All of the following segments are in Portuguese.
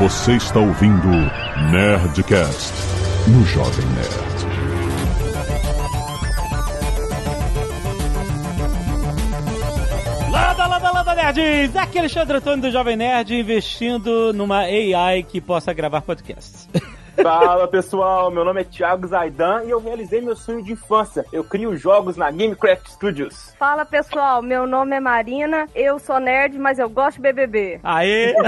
Você está ouvindo Nerdcast no Jovem Nerd. Landa, landa, landa, nerds! Aqui é Alexandre Antônio do Jovem Nerd investindo numa AI que possa gravar podcasts. Fala pessoal, meu nome é Thiago Zaidan e eu realizei meu sonho de infância. Eu crio jogos na Gamecraft Studios. Fala pessoal, meu nome é Marina, eu sou nerd, mas eu gosto de BBB. Aê!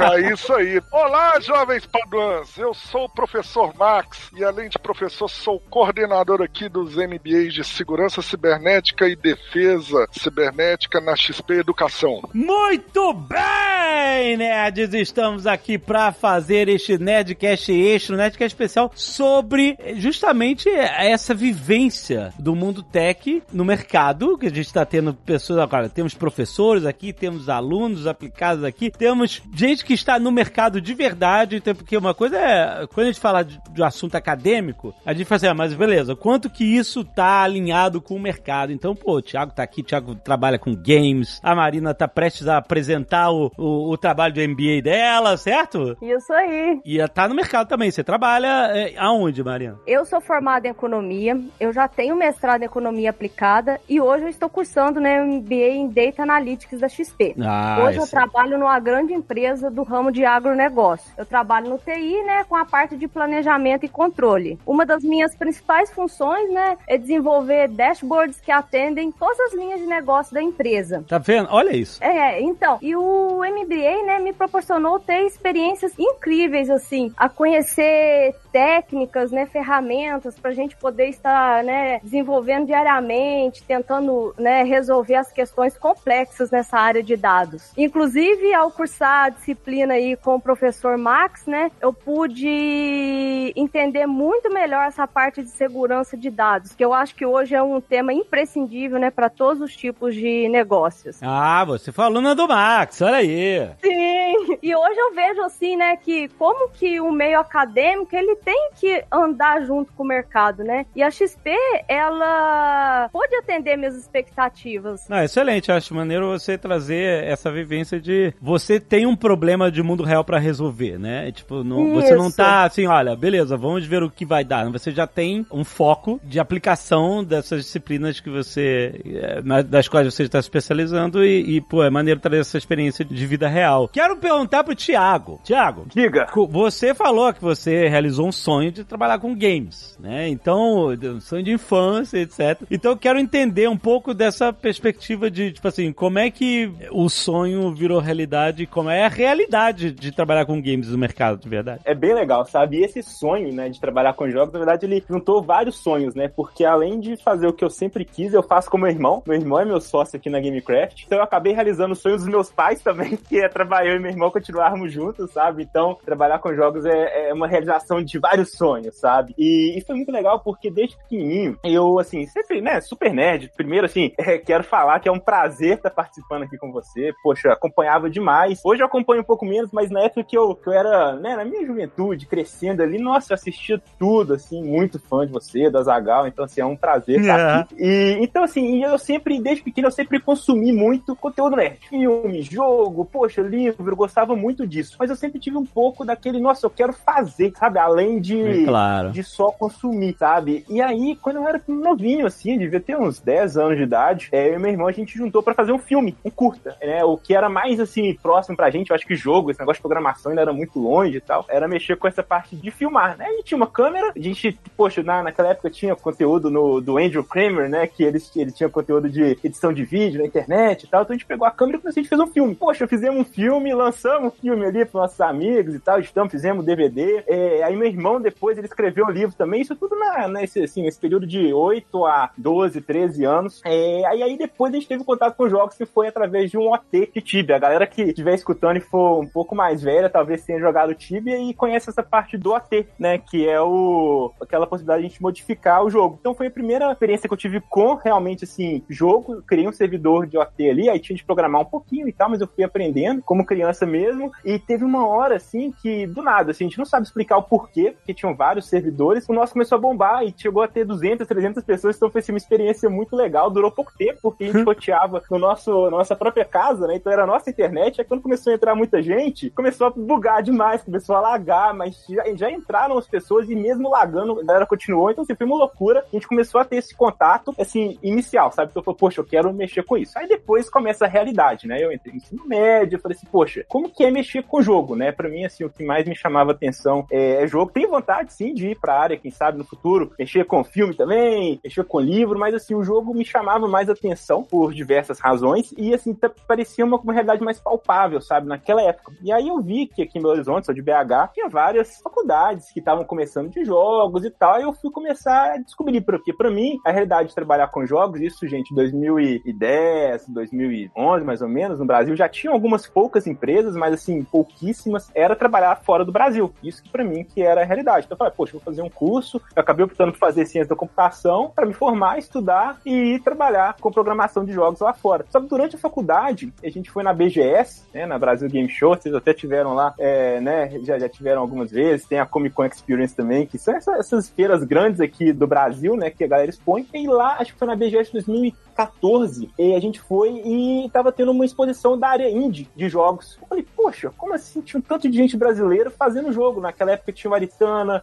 É isso aí. Olá, jovens paduans. Eu sou o professor Max e, além de professor, sou coordenador aqui dos MBAs de Segurança Cibernética e Defesa Cibernética na XP Educação. Muito bem, nerds! Estamos aqui para fazer este Nerdcast extra, um Nerdcast especial sobre justamente essa vivência do mundo tech no mercado, que a gente está tendo pessoas agora, temos professores aqui, temos alunos aplicados aqui, temos gente que está no mercado de verdade, então, porque uma coisa é, quando a gente fala de, de assunto acadêmico, a gente fala assim, ah, mas beleza, quanto que isso tá alinhado com o mercado? Então, pô, o Thiago tá aqui, o Thiago trabalha com games, a Marina tá prestes a apresentar o, o, o trabalho do MBA dela, certo? Isso aí. E tá no mercado também. Você trabalha é, aonde, Marina? Eu sou formada em economia, eu já tenho mestrado em economia aplicada e hoje eu estou cursando né, MBA em Data Analytics da XP. Ah, hoje eu esse- trabalho numa grande empresa do ramo de agronegócio. Eu trabalho no TI, né, com a parte de planejamento e controle. Uma das minhas principais funções, né, é desenvolver dashboards que atendem todas as linhas de negócio da empresa. Tá vendo? Olha isso. É, então, e o MBA, né, me proporcionou ter experiências incríveis, assim, a conhecer conhecer técnicas, né, ferramentas pra gente poder estar, né, desenvolvendo diariamente, tentando, né, resolver as questões complexas nessa área de dados. Inclusive, ao cursar a disciplina aí com o professor Max, né, eu pude entender muito melhor essa parte de segurança de dados, que eu acho que hoje é um tema imprescindível, né, para todos os tipos de negócios. Ah, você foi aluna do Max, olha aí. Sim, e hoje eu vejo assim, né, que como que o meio acadêmico, ele tem que andar junto com o mercado, né? E a XP, ela pode atender minhas expectativas. Não, excelente, acho maneiro você trazer essa vivência de você tem um problema de mundo real pra resolver, né? Tipo, não- você não tá assim, olha, beleza, vamos ver o que vai dar. Você já tem um foco de aplicação dessas disciplinas que você, eh, das quais você está se especializando e, e, pô, é maneiro trazer essa experiência de vida real. Quero perguntar pro Thiago. Thiago, Diga. Você falou que você realizou um sonho de trabalhar com games, né? Então, um sonho de infância, etc. Então, eu quero entender um pouco dessa perspectiva de, tipo assim, como é que o sonho virou realidade, como é a realidade de trabalhar com games no mercado, de verdade. É bem legal, sabe? E esse sonho, né, de trabalhar com jogos, na verdade, ele juntou vários sonhos, né? Porque além de fazer o que eu sempre quis, eu faço com meu irmão. Meu irmão é meu sócio aqui na Gamecraft. Então eu acabei realizando o sonho dos meus pais também, que é trabalhar eu e meu irmão continuarmos juntos, sabe? Então, trabalhar com jogos é, é uma realização de vários sonhos, sabe? E, e foi muito legal porque desde pequenininho, eu, assim, sempre, né, super nerd. Primeiro, assim, é, quero falar que é um prazer estar participando aqui com você. Poxa, acompanhava demais. Hoje eu acompanho um pouco menos, mas na época que eu, que eu era, né, na minha juventude, crescendo ali, nossa, eu assistia tudo, assim, muito fã de você, da Zagal. Então, assim, é um prazer estar É. aqui. E, então, assim, eu sempre, desde pequeno, eu sempre consumi muito conteúdo nerd. Filme, jogo, poxa, livro, eu gostava muito disso. Mas eu sempre tive um pouco daquele, nossa, eu quero fazer, sabe? Além de, É claro. de só consumir, sabe? E aí, quando eu era novinho, assim, devia ter uns 10 anos de idade, é, eu e meu irmão, a gente juntou pra fazer um filme, um curta, né? O que era mais, assim, próximo pra gente, eu acho que jogo, esse negócio de programação ainda era muito longe e tal, era mexer com essa parte de filmar, né? A gente tinha uma câmera, a gente, poxa, na, naquela época tinha conteúdo no, do Andrew Kramer, né? Que ele, ele tinha conteúdo de edição de vídeo na internet e tal, então a gente pegou a câmera e a gente fez um filme. Poxa, fizemos um filme, lançamos um filme ali pros nossos amigos e tal, estamos, fizemos DVD, é, aí meu irmão depois, ele escreveu um livro também, isso tudo na, nesse, assim, nesse período de 8 a 12, 13 anos. É, aí, aí depois a gente teve contato com jogos que foi através de um OT de Tibia. A galera que estiver escutando e for um pouco mais velha, talvez tenha jogado Tibia e conhece essa parte do OT, né? Que é o aquela possibilidade de a gente modificar o jogo. Então foi a primeira experiência que eu tive com realmente assim, jogo. Eu criei um servidor de OT ali, aí tinha de programar um pouquinho e tal, mas eu fui aprendendo como criança mesmo mesmo. E teve uma hora, assim, que do nada, assim, a gente não sabe explicar o porquê, porque tinham vários servidores. O nosso começou a bombar e chegou a ter 200, 300 pessoas. Então foi assim, uma experiência muito legal. Durou pouco tempo, porque a gente roteava no nosso, na nossa própria casa, né? Então era a nossa internet. Aí quando começou a entrar muita gente, começou a bugar demais, começou a lagar, mas já, já entraram as pessoas e mesmo lagando, a galera continuou. Então, assim, foi uma loucura. A gente começou a ter esse contato, assim, inicial, sabe? Então, eu falei, poxa, eu quero mexer com isso. Aí depois começa a realidade, né? Eu entrei no ensino médio, falei assim, poxa, como que é mexer com o jogo, né? Pra mim, assim, o que mais me chamava atenção é, é jogo. Tem vontade, sim, de ir pra área, quem sabe, no futuro, mexer com filme também, mexer com livro, mas, assim, o jogo me chamava mais atenção por diversas razões e, assim, parecia uma, uma realidade mais palpável, sabe? Naquela época. E aí eu vi que aqui em Belo Horizonte, sou de BH, tinha várias faculdades que estavam começando de jogos e tal, e eu fui começar a descobrir, porque para mim, a realidade de trabalhar com jogos, isso, gente, 2010, 2011, mais ou menos, no Brasil, já tinham algumas poucas empresas, mas assim, pouquíssimas, era trabalhar fora do Brasil. Isso para mim que era a realidade. Então eu falei, poxa, vou fazer um curso, eu acabei optando por fazer ciência da computação para me formar, estudar e ir trabalhar com programação de jogos lá fora. Só que durante a faculdade, a gente foi na BGS, né, na Brasil Game Show, vocês até tiveram lá, é, né, já, já tiveram algumas vezes, tem a Comic Con Experience também, que são essas, feiras grandes aqui do Brasil, né, que a galera expõe, e lá, acho que foi na BGS 2014, e a gente foi e tava tendo uma exposição da área indie de jogos. Eu falei, poxa, como assim tinha um tanto de gente brasileira fazendo jogo? Naquela época tinha o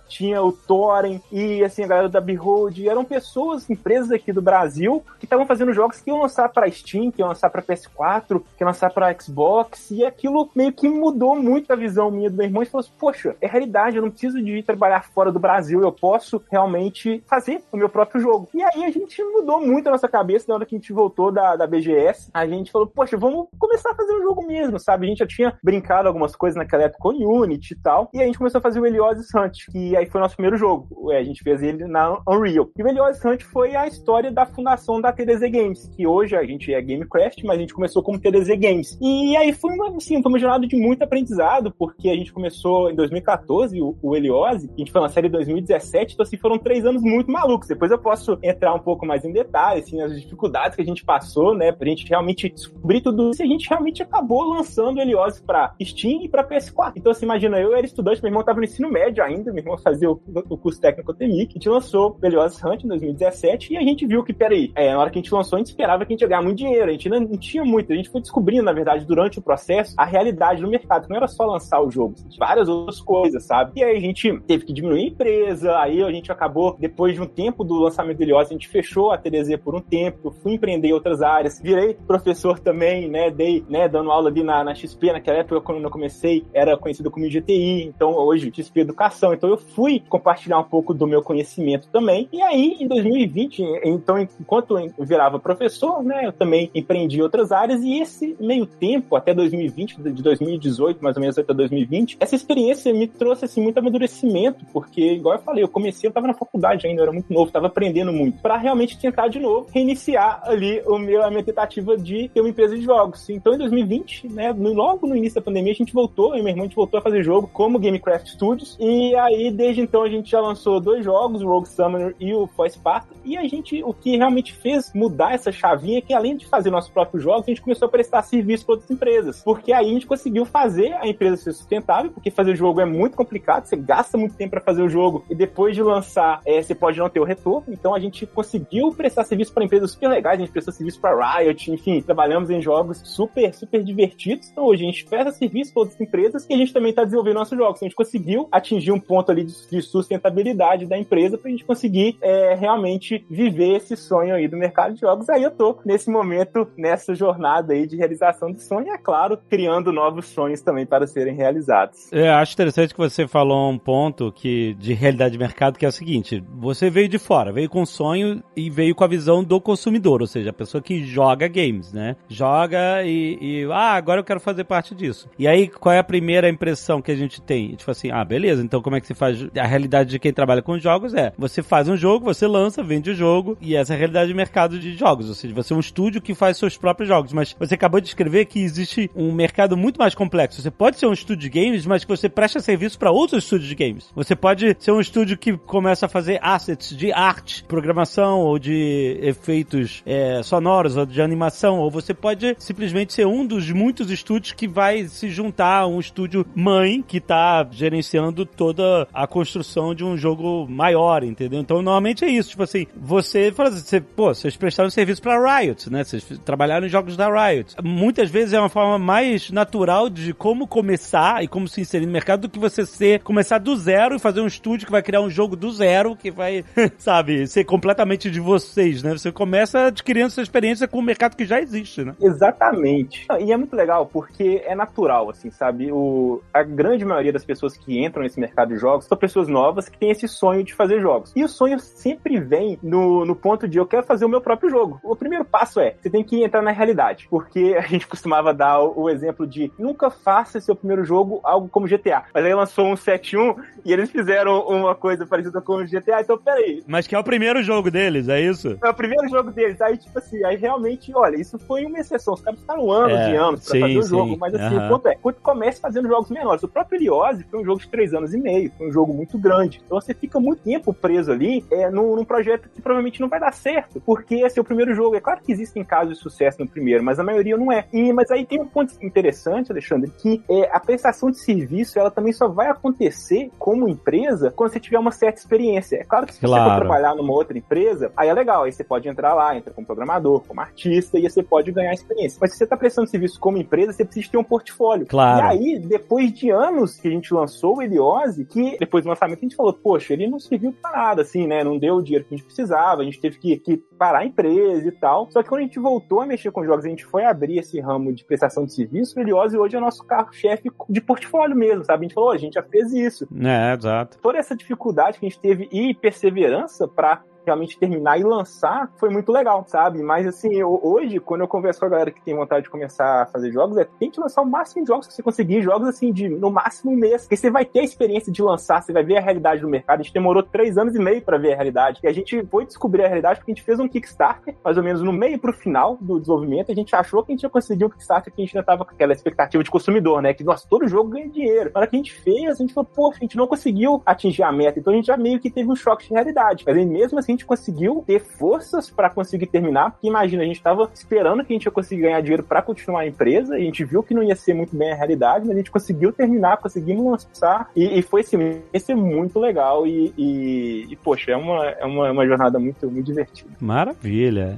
Tinha o Thorin, e assim, a galera da Behold, eram pessoas, empresas aqui do Brasil, que estavam fazendo jogos que iam lançar para Steam, que iam lançar para PS4, que iam lançar para Xbox, e aquilo meio que mudou muito a visão minha do meu irmão, e falou assim, poxa, é realidade, eu não preciso de ir trabalhar fora do Brasil, eu posso realmente fazer o meu próprio jogo. E aí a gente mudou muito a nossa cabeça na hora que a gente voltou da, da BGS. A gente falou, poxa, vamos começar a fazer um jogo mesmo, sabe? A gente já tinha brincado algumas coisas naquela época com Unity e tal. E a gente começou a fazer o Helios Hunt, que aí foi o nosso primeiro jogo. É, a gente fez ele na Unreal. E Helios Hunt foi a história da fundação da TDZ Games, que hoje a gente é Gamecraft, mas a gente começou como TDZ Games. E aí foi uma, assim, uma jornada de muito aprendizado, porque a gente começou em 2014, o, o Heliose, a gente foi lançado em 2017, então assim, foram três anos muito malucos. Depois eu posso entrar um pouco mais em detalhes, assim, as dificuldades que a gente passou, né, pra gente realmente descobrir tudo isso, e a gente realmente acabou lançando o Heliose pra Steam e pra PS4. Então, assim, imagina, eu era estudante, meu irmão tava no ensino médio ainda, meu irmão fazia o, o curso técnico TMIC, a gente lançou o Heliose Hunt em 2017, e a gente viu que, peraí, é, na hora que a gente lançou, a gente esperava que a gente ia ganhar muito dinheiro, a gente não, não tinha muito, a gente foi descobrindo, na verdade, durante o processo, a realidade do mercado, que não era só lançar o jogo, várias outras coisas, sabe? E aí a gente teve que diminuir a empresa, aí a gente acabou, depois de um tempo do lançamento do Helios, a gente fechou a TDZ por um tempo, fui empreender em outras áreas, virei professor também, né, dei, né, dando aula ali na, na XP, naquela época, quando eu comecei, era conhecido como GTI, então hoje XP Educação, então eu fui compartilhar um pouco do meu conhecimento também, e aí em 2020, então enquanto eu virava professor, né, eu também empreendi em outras áreas, e esse meio tempo, até 2020, de 2018 mais ou menos até 2020, essa experiência me trouxe assim muito amadurecimento, porque igual eu falei, eu comecei, eu tava na faculdade ainda, eu era muito novo, tava aprendendo muito, para realmente tentar de novo reiniciar ali o meu, a minha tentativa de ter uma empresa de jogos. Então em 2020, né, logo no início da pandemia, a gente voltou, eu e meu irmão, a gente voltou a fazer jogo como Gamecraft Studios, e aí desde então a gente já lançou dois jogos, o Rogue Summoner e o For Sparta, e a gente, o que realmente fez mudar essa chavinha é que além de fazer nossos próprios jogos, a gente começou a prestar serviço para outras empresas, porque aí a gente conseguiu fazer a empresa ser sustentável, porque fazer jogo é muito complicado, você gasta muito tempo para fazer o jogo e depois de lançar, é, você pode não ter o retorno. Então a gente conseguiu prestar serviço para empresas super legais, a gente prestou serviço para Riot, enfim, trabalhamos em jogos super, super divertidos. Então hoje a gente presta serviço para outras empresas e a gente também está desenvolvendo nossos jogos. Então, a gente conseguiu atingir um ponto ali de, de sustentabilidade da empresa para a gente conseguir é, realmente viver esse sonho aí do mercado de jogos. Aí eu tô nesse momento, nessa jornada aí de realização de sonho e, é claro, criando novos sonhos também para serem realizados. Eu acho interessante que você falou um ponto que de realidade de mercado que é o seguinte: você veio de fora, veio com sonho e veio com a visão do consumidor, ou seja, a pessoa que joga games, né? Joga e, e ah, agora eu quero fazer parte disso. E aí, qual é a primeira impressão que a gente tem? Tipo assim, ah, beleza, então como é que se faz? A realidade de quem trabalha com jogos é: você faz um jogo, você lança, vende o jogo, e essa é a realidade de mercado de jogos, ou seja, você é um estúdio que faz seus próprios jogos, mas você acabou de escrever que existe um mercado muito mais complexo. Você pode ser um estúdio de games, mas que você presta serviço para outros estúdios de games. Você pode ser um estúdio que começa a fazer assets de arte, programação ou de efeitos é, sonoros ou de animação, ou você pode simplesmente ser um dos muitos estúdios que vai se juntar a um estúdio mãe que tá gerenciando toda a construção de um jogo maior, entendeu? Então, normalmente é isso. Tipo assim, você fala assim, você, pô, vocês prestaram serviço pra Riot, né? Vocês trabalharam em jogos da Riot. Muitas vezes é uma forma mais natural de como começar e como se inserir no mercado do que você ser, começar do zero e fazer um estúdio que vai criar um jogo do zero, que vai, sabe, ser completamente de vocês, né? Você começa adquirindo essa experiência com o mercado que já existe, né? Exatamente. E é muito legal porque é natural, assim, sabe? O, a grande maioria das pessoas que entram nesse mercado de jogos são pessoas novas que têm esse sonho de fazer jogos. E o sonho sempre vem no, no ponto de eu quero fazer o meu próprio jogo. O primeiro passo é, você tem que entrar na realidade. Porque a gente costumava dar o, o exemplo de nunca faça seu primeiro jogo algo como GTA. Mas aí lançou um 7.1 e eles fizeram uma coisa parecida com o GTA, então peraí. Mas que é o primeiro jogo deles, é isso? É o primeiro jogo deles. Aí, tipo assim, aí realmente, olha, isso foi uma exceção. Os caras ficaram anos é, e anos pra sim, fazer o jogo. Mas assim, uhum. o ponto é, quando comece fazendo jogos menores. O próprio Eliose foi um jogo de três anos e meio, foi um jogo muito grande. Então você fica muito tempo preso ali é, num, num projeto que provavelmente não vai dar certo, porque esse é seu primeiro jogo. É claro que existem casos de sucesso no primeiro, mas a maioria não é. E, mas aí tem um ponto interessante, Alexandre, que é, a prestação de serviço ela também só vai acontecer como empresa quando você tiver uma certa experiência. É claro que se claro. você for trabalhar numa outra empresa, aí é legal, aí você pode entrar lá, entra como programador, como artista, e você pode ganhar experiência. Mas se você está prestando serviço como empresa, você precisa ter um portfólio. Claro. E aí, depois de anos que a gente lançou o Eliose, que depois do lançamento a gente falou, poxa, ele não serviu para nada, assim, né? Não deu o dinheiro que a gente precisava, a gente teve que, que parar a empresa e tal. Só que quando a gente voltou a mexer com jogos, a gente foi abrir esse ramo de prestação de serviço, o Eliose hoje é nosso carro-chefe de portfólio mesmo, sabe? A gente falou, a gente já fez isso. É, exato. Toda essa dificuldade que a gente teve e perseverança para realmente terminar e lançar foi muito legal, sabe? Mas assim, eu, hoje, quando eu converso com a galera que tem vontade de começar a fazer jogos, é tente lançar o máximo de jogos que você conseguir, jogos assim, de no máximo um mês. Porque você vai ter a experiência de lançar, você vai ver a realidade do mercado. A gente demorou três anos e meio para ver a realidade. E a gente foi descobrir a realidade porque a gente fez um Kickstarter, mais ou menos no meio pro final do desenvolvimento. A gente achou que a gente ia conseguir um Kickstarter que a gente ainda tava com aquela expectativa de consumidor, né? Que, nossa, todo jogo ganha dinheiro. Na hora que a gente fez, a gente falou, pô, a gente não conseguiu atingir a meta. Então a gente já meio que teve um choque de realidade. Mas mesmo assim, gente conseguiu ter forças para conseguir terminar, porque imagina, a gente estava esperando que a gente ia conseguir ganhar dinheiro para continuar a empresa, e a gente viu que não ia ser muito bem a realidade, mas a gente conseguiu terminar, conseguimos lançar, e, e foi assim, esse é muito legal, e, e, e, poxa, é uma, é uma, uma jornada muito, muito divertida. Maravilha.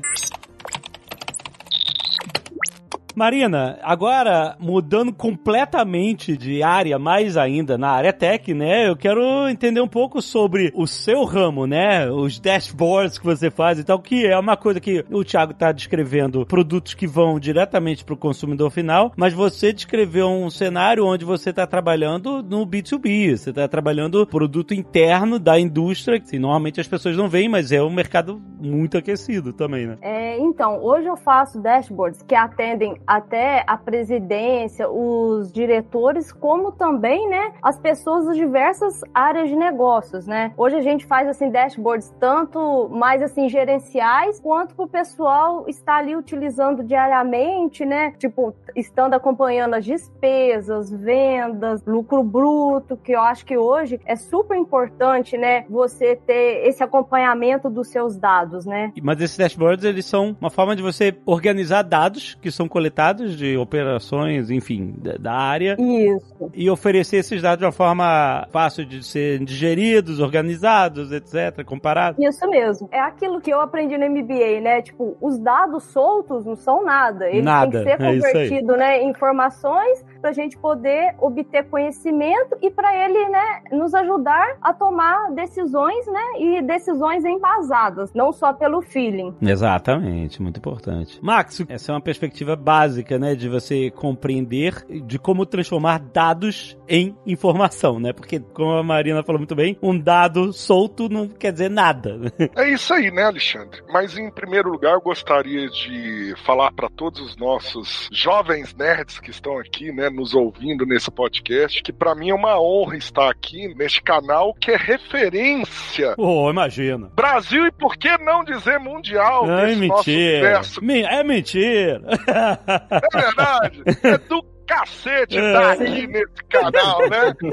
Marina, agora mudando completamente de área, mais ainda na área tech, né? Eu quero entender um pouco sobre o seu ramo, né? Os dashboards que você faz e tal, que é uma coisa que o Thiago tá descrevendo produtos que vão diretamente para o consumidor final, mas você descreveu um cenário onde você está trabalhando no B2B, você está trabalhando produto interno da indústria, que normalmente as pessoas não veem, mas é um mercado muito aquecido também, né? É, então, hoje eu faço dashboards que atendem até a presidência, os diretores, como também, né, as pessoas das diversas áreas de negócios, né? Hoje a gente faz assim dashboards tanto mais assim gerenciais quanto para o pessoal estar ali utilizando diariamente, né? Tipo, estando acompanhando as despesas, vendas, lucro bruto, que eu acho que hoje é super importante, né, você ter esse acompanhamento dos seus dados, né? Mas esses dashboards eles são uma forma de você organizar dados que são coletados coletados de operações, enfim, da área. Isso. E oferecer esses dados de uma forma fácil de ser digeridos, organizados, etc., comparados. Isso mesmo. É aquilo que eu aprendi no MBA, né? Tipo, os dados soltos não são nada. Eles nada. têm que ser é convertidos, né, em informações para a gente poder obter conhecimento e para ele, né, nos ajudar a tomar decisões, né, e decisões embasadas, não só pelo feeling. Exatamente, muito importante. Max, essa é uma perspectiva básica, né, de você compreender de como transformar dados em informação, né? Porque como a Marina falou muito bem, um dado solto não quer dizer nada. É isso aí, né, Alexandre? Mas em primeiro lugar, eu gostaria de falar para todos os nossos jovens nerds que estão aqui, né, nos ouvindo nesse podcast, que para mim é uma honra estar aqui neste canal que é referência. Oh, imagina. Brasil e por que não dizer mundial Ai, mentira. É mentira. É verdade. É do cacete estar tá aqui nesse canal, né?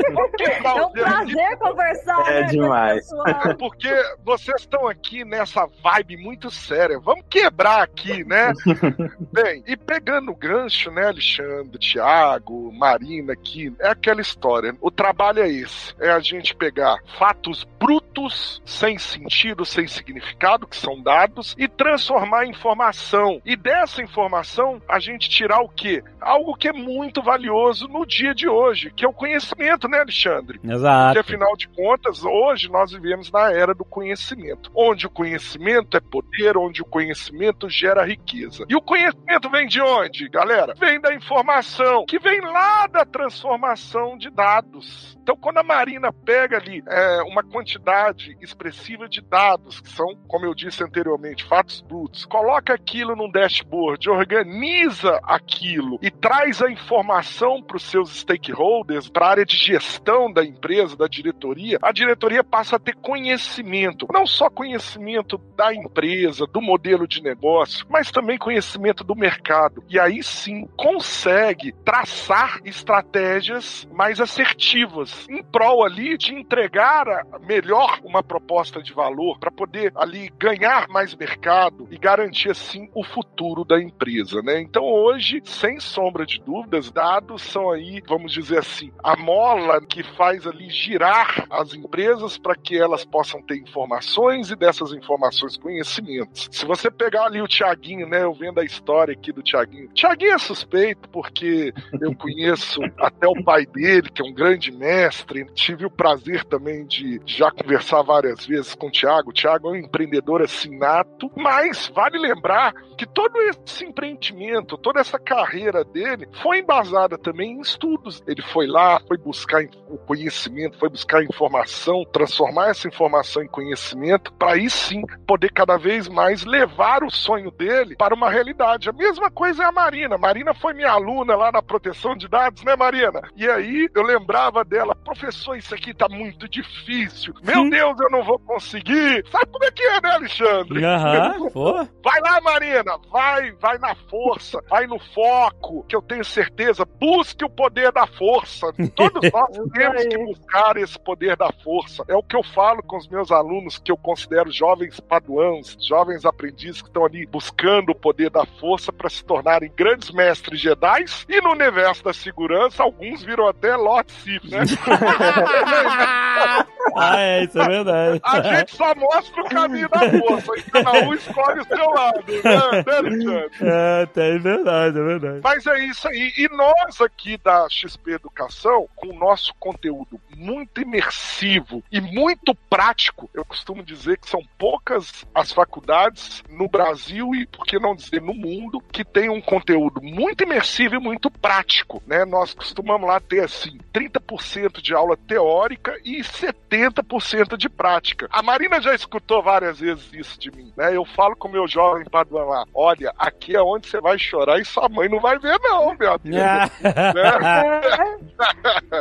É um prazer conversar. É né, demais. Porque vocês estão aqui nessa vibe muito séria. Vamos quebrar aqui, né? Bem, e pegando o gancho, né, Alexandre, Thiago, Marina aqui, é aquela história. O trabalho é esse: é a gente pegar fatos brutos, sem sentido, sem significado, que são dados, e transformar em informação. E dessa informação, a gente tirar o quê? Algo que é muito valioso no dia de hoje, que é o conhecimento, né, Alexandre? Porque Exato. afinal de contas, hoje nós vivemos na era do conhecimento, onde o conhecimento é poder, onde o conhecimento gera riqueza. E o conhecimento vem de onde, galera? Vem da informação, que vem lá da transformação de dados. Então, quando a Marina pega ali é, uma quantidade expressiva de dados, que são, como eu disse anteriormente, fatos brutos, coloca aquilo num dashboard, organiza aquilo e traz a informação para os seus stakeholders, para a área de gestão da empresa, da diretoria, a diretoria passa a ter conhecimento, não só conhecimento da empresa, do modelo de negócio, mas também conhecimento do mercado. E aí sim consegue traçar estratégias mais assertivas em prol ali de entregar melhor uma proposta de valor para poder ali ganhar mais mercado e garantir assim o futuro da empresa, né? Então hoje, sem sombra de dúvidas, dados são aí, vamos dizer assim, a mola que faz ali girar as empresas para que elas possam ter informações e dessas informações conhecimentos. Se você pegar ali o Tiaguinho, né, eu vendo a história aqui do Tiaguinho. Tiaguinho é suspeito porque eu conheço até o pai dele, que é um grande mestre. Tive o prazer também de já conversar várias vezes com o Tiago. O Tiago é um empreendedor assim nato, mas vale lembrar que todo esse empreendimento, toda essa carreira dele foi embasada também em estudos. Ele foi lá, foi buscar o conhecimento, foi buscar informação, transformar essa informação em conhecimento, para aí sim poder cada vez mais levar o sonho dele para uma realidade. A mesma coisa é a Marina. Marina foi minha aluna lá na proteção de dados, né, Marina? E aí eu lembrava dela, professor, isso aqui tá muito difícil. Meu Sim. Deus, eu não vou conseguir. Sabe como é que é, né, Alexandre? Aham, pô. Vai lá, Marina, vai, vai na força, vai no foco, que eu tenho certeza, busque o poder da força. Todos nós temos que buscar esse poder da força. É o que eu falo com os meus alunos, que eu considero jovens paduãos, jovens aprendizes que estão ali buscando o poder da força para se tornarem grandes mestres Jedi. E no universo da segurança, alguns viram até Lord Sith, né? ah, é, isso é verdade. A gente só mostra o caminho da força, e cada um escolhe o seu lado, né, né? É, tem verdade, é verdade. Mas é isso aí. E nós aqui da XP Educação, com o nosso conteúdo muito imersivo e muito prático, eu costumo dizer que são poucas as faculdades no Brasil e, por que não dizer, no mundo, que tem um conteúdo muito imersivo e muito prático. Né? Nós costumamos lá ter assim 30% de aula teórica e 70% de prática. A Marina já escutou várias vezes isso de mim. Né? Eu falo com o meu jovem paduan lá: olha, aqui é onde você vai chorar e sua mãe não vai ver, não, meu amigo. Ah. É.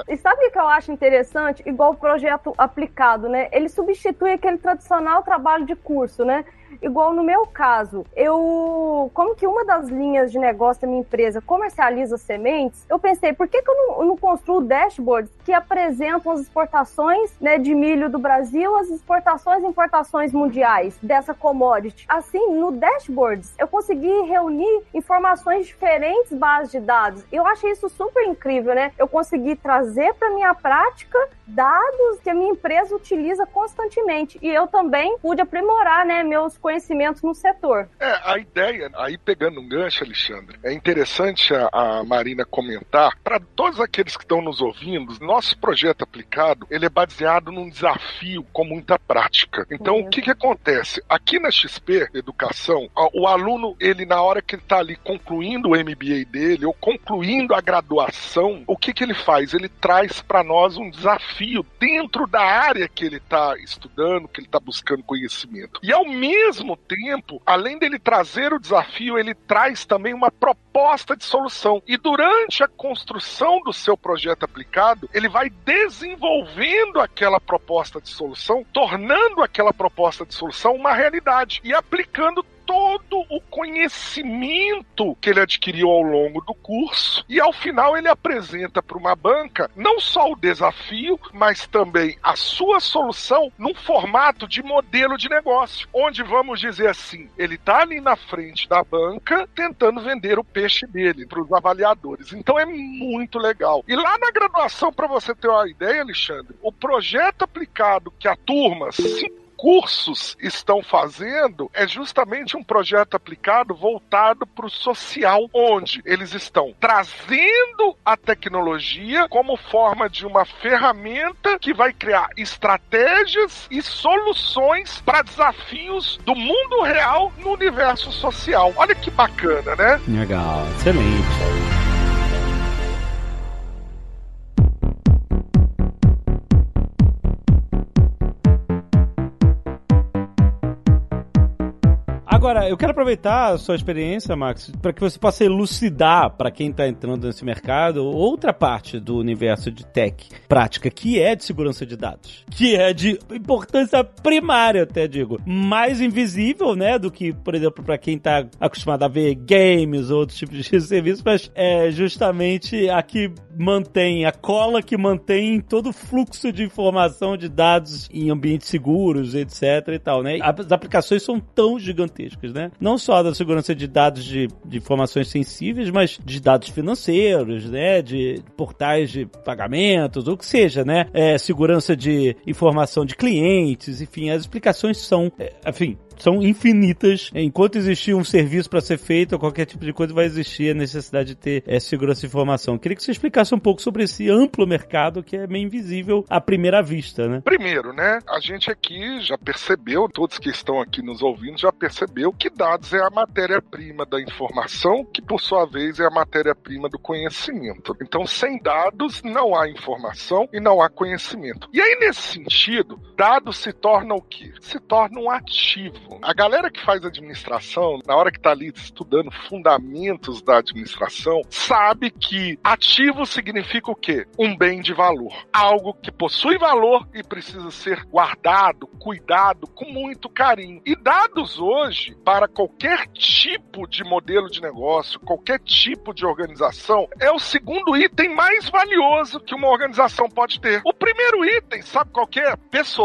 E sabe o que eu acho interessante? Igual o projeto aplicado, né? Ele substitui aquele tradicional trabalho de curso, né? Igual no meu caso, eu, como que uma das linhas de negócio da minha empresa comercializa sementes, eu pensei, por que, que eu, não, eu não construo dashboards que apresentam as exportações né, de milho do Brasil, as exportações e importações mundiais dessa commodity? Assim, no dashboards, eu consegui reunir informações de diferentes bases de dados. Eu achei isso super incrível, né? Eu consegui trazer para minha prática dados que a minha empresa utiliza constantemente. E eu também pude aprimorar, né, meus conhecimentos no setor. É, a ideia, aí pegando um gancho, Alexandre, é interessante a, a Marina comentar, para todos aqueles que estão nos ouvindo, nosso projeto aplicado, ele é baseado num desafio com muita prática. Então, o que que acontece? Aqui na XP Educação, o aluno, ele na hora que ele está ali concluindo o MBA dele, ou concluindo a graduação, o que que ele faz? Ele traz para nós um desafio dentro da área que ele está estudando, que ele está buscando conhecimento. E ao mesmo tempo, além dele trazer o desafio, ele traz também uma proposta de solução. E durante a construção do seu projeto aplicado, ele vai desenvolvendo aquela proposta de solução, tornando aquela proposta de solução uma realidade e aplicando todo o conhecimento que ele adquiriu ao longo do curso e ao final ele apresenta para uma banca não só o desafio, mas também a sua solução num formato de modelo de negócio, onde vamos dizer assim, ele está ali na frente da banca tentando vender o peixe dele para os avaliadores. Então é muito legal. E lá na graduação, para você ter uma ideia, Alexandre, o projeto aplicado que a turma se cursos estão fazendo é justamente um projeto aplicado voltado para o social, onde eles estão trazendo a tecnologia como forma de uma ferramenta que vai criar estratégias e soluções para desafios do mundo real no universo social. Olha que bacana, né? Legal, excelente. Agora, eu quero aproveitar a sua experiência, Max, para que você possa elucidar para quem está entrando nesse mercado outra parte do universo de tech prática, que é de segurança de dados, que é de importância primária, até digo, mais invisível, né, do que, por exemplo, para quem está acostumado a ver games ou outros tipos de serviços, mas é justamente a que mantém, a cola que mantém todo o fluxo de informação de dados em ambientes seguros, etc e tal, né? As aplicações são tão gigantescas né? Não só da segurança de dados de, de informações sensíveis, mas de dados financeiros, né? De portais de pagamentos, ou o que seja, né? É, segurança de informação de clientes, enfim, as explicações são, é, enfim, são infinitas. Enquanto existir um serviço para ser feito ou qualquer tipo de coisa, vai existir a necessidade de ter é, segurança de informação. Queria que você explicasse um pouco sobre esse amplo mercado que é meio invisível à primeira vista, né? Primeiro, né? A gente aqui já percebeu, todos que estão aqui nos ouvindo já percebeu que dados é a matéria-prima da informação, que por sua vez é a matéria-prima do conhecimento. Então, sem dados não há informação e não há conhecimento. E aí, nesse sentido, dados se tornam o quê? Se tornam um ativo a galera que faz administração, na hora que está ali estudando fundamentos da administração, sabe que ativo significa o quê? Um bem de valor. Algo que possui valor e precisa ser guardado, cuidado com muito carinho. E dados hoje, para qualquer tipo de modelo de negócio, qualquer tipo de organização, é o segundo item mais valioso que uma organização pode ter. O primeiro item, sabe qual é?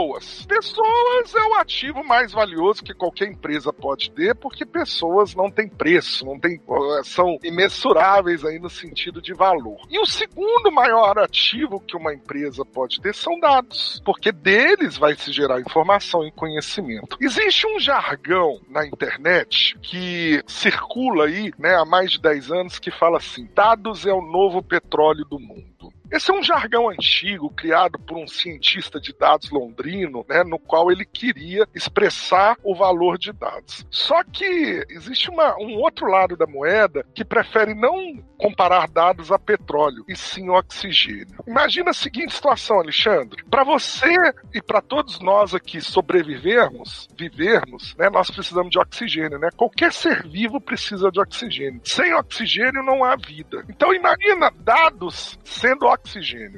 Pessoas. Pessoas é o ativo mais valioso que que qualquer empresa pode ter, porque pessoas não têm preço, não tem, são imensuráveis aí no sentido de valor. E o segundo maior ativo que uma empresa pode ter são dados, porque deles vai se gerar informação e conhecimento. Existe um jargão na internet que circula aí né, há mais de 10 anos que fala assim: dados é o novo petróleo do mundo. Esse é um jargão antigo criado por um cientista de dados londrino, né, no qual ele queria expressar o valor de dados. Só que existe uma, um outro lado da moeda que prefere não comparar dados a petróleo, e sim oxigênio. Imagina a seguinte situação, Alexandre. Para você e para todos nós aqui sobrevivermos, vivermos, né, nós precisamos de oxigênio, né? Qualquer ser vivo precisa de oxigênio. Sem oxigênio não há vida. Então imagina dados sendo oxigênio.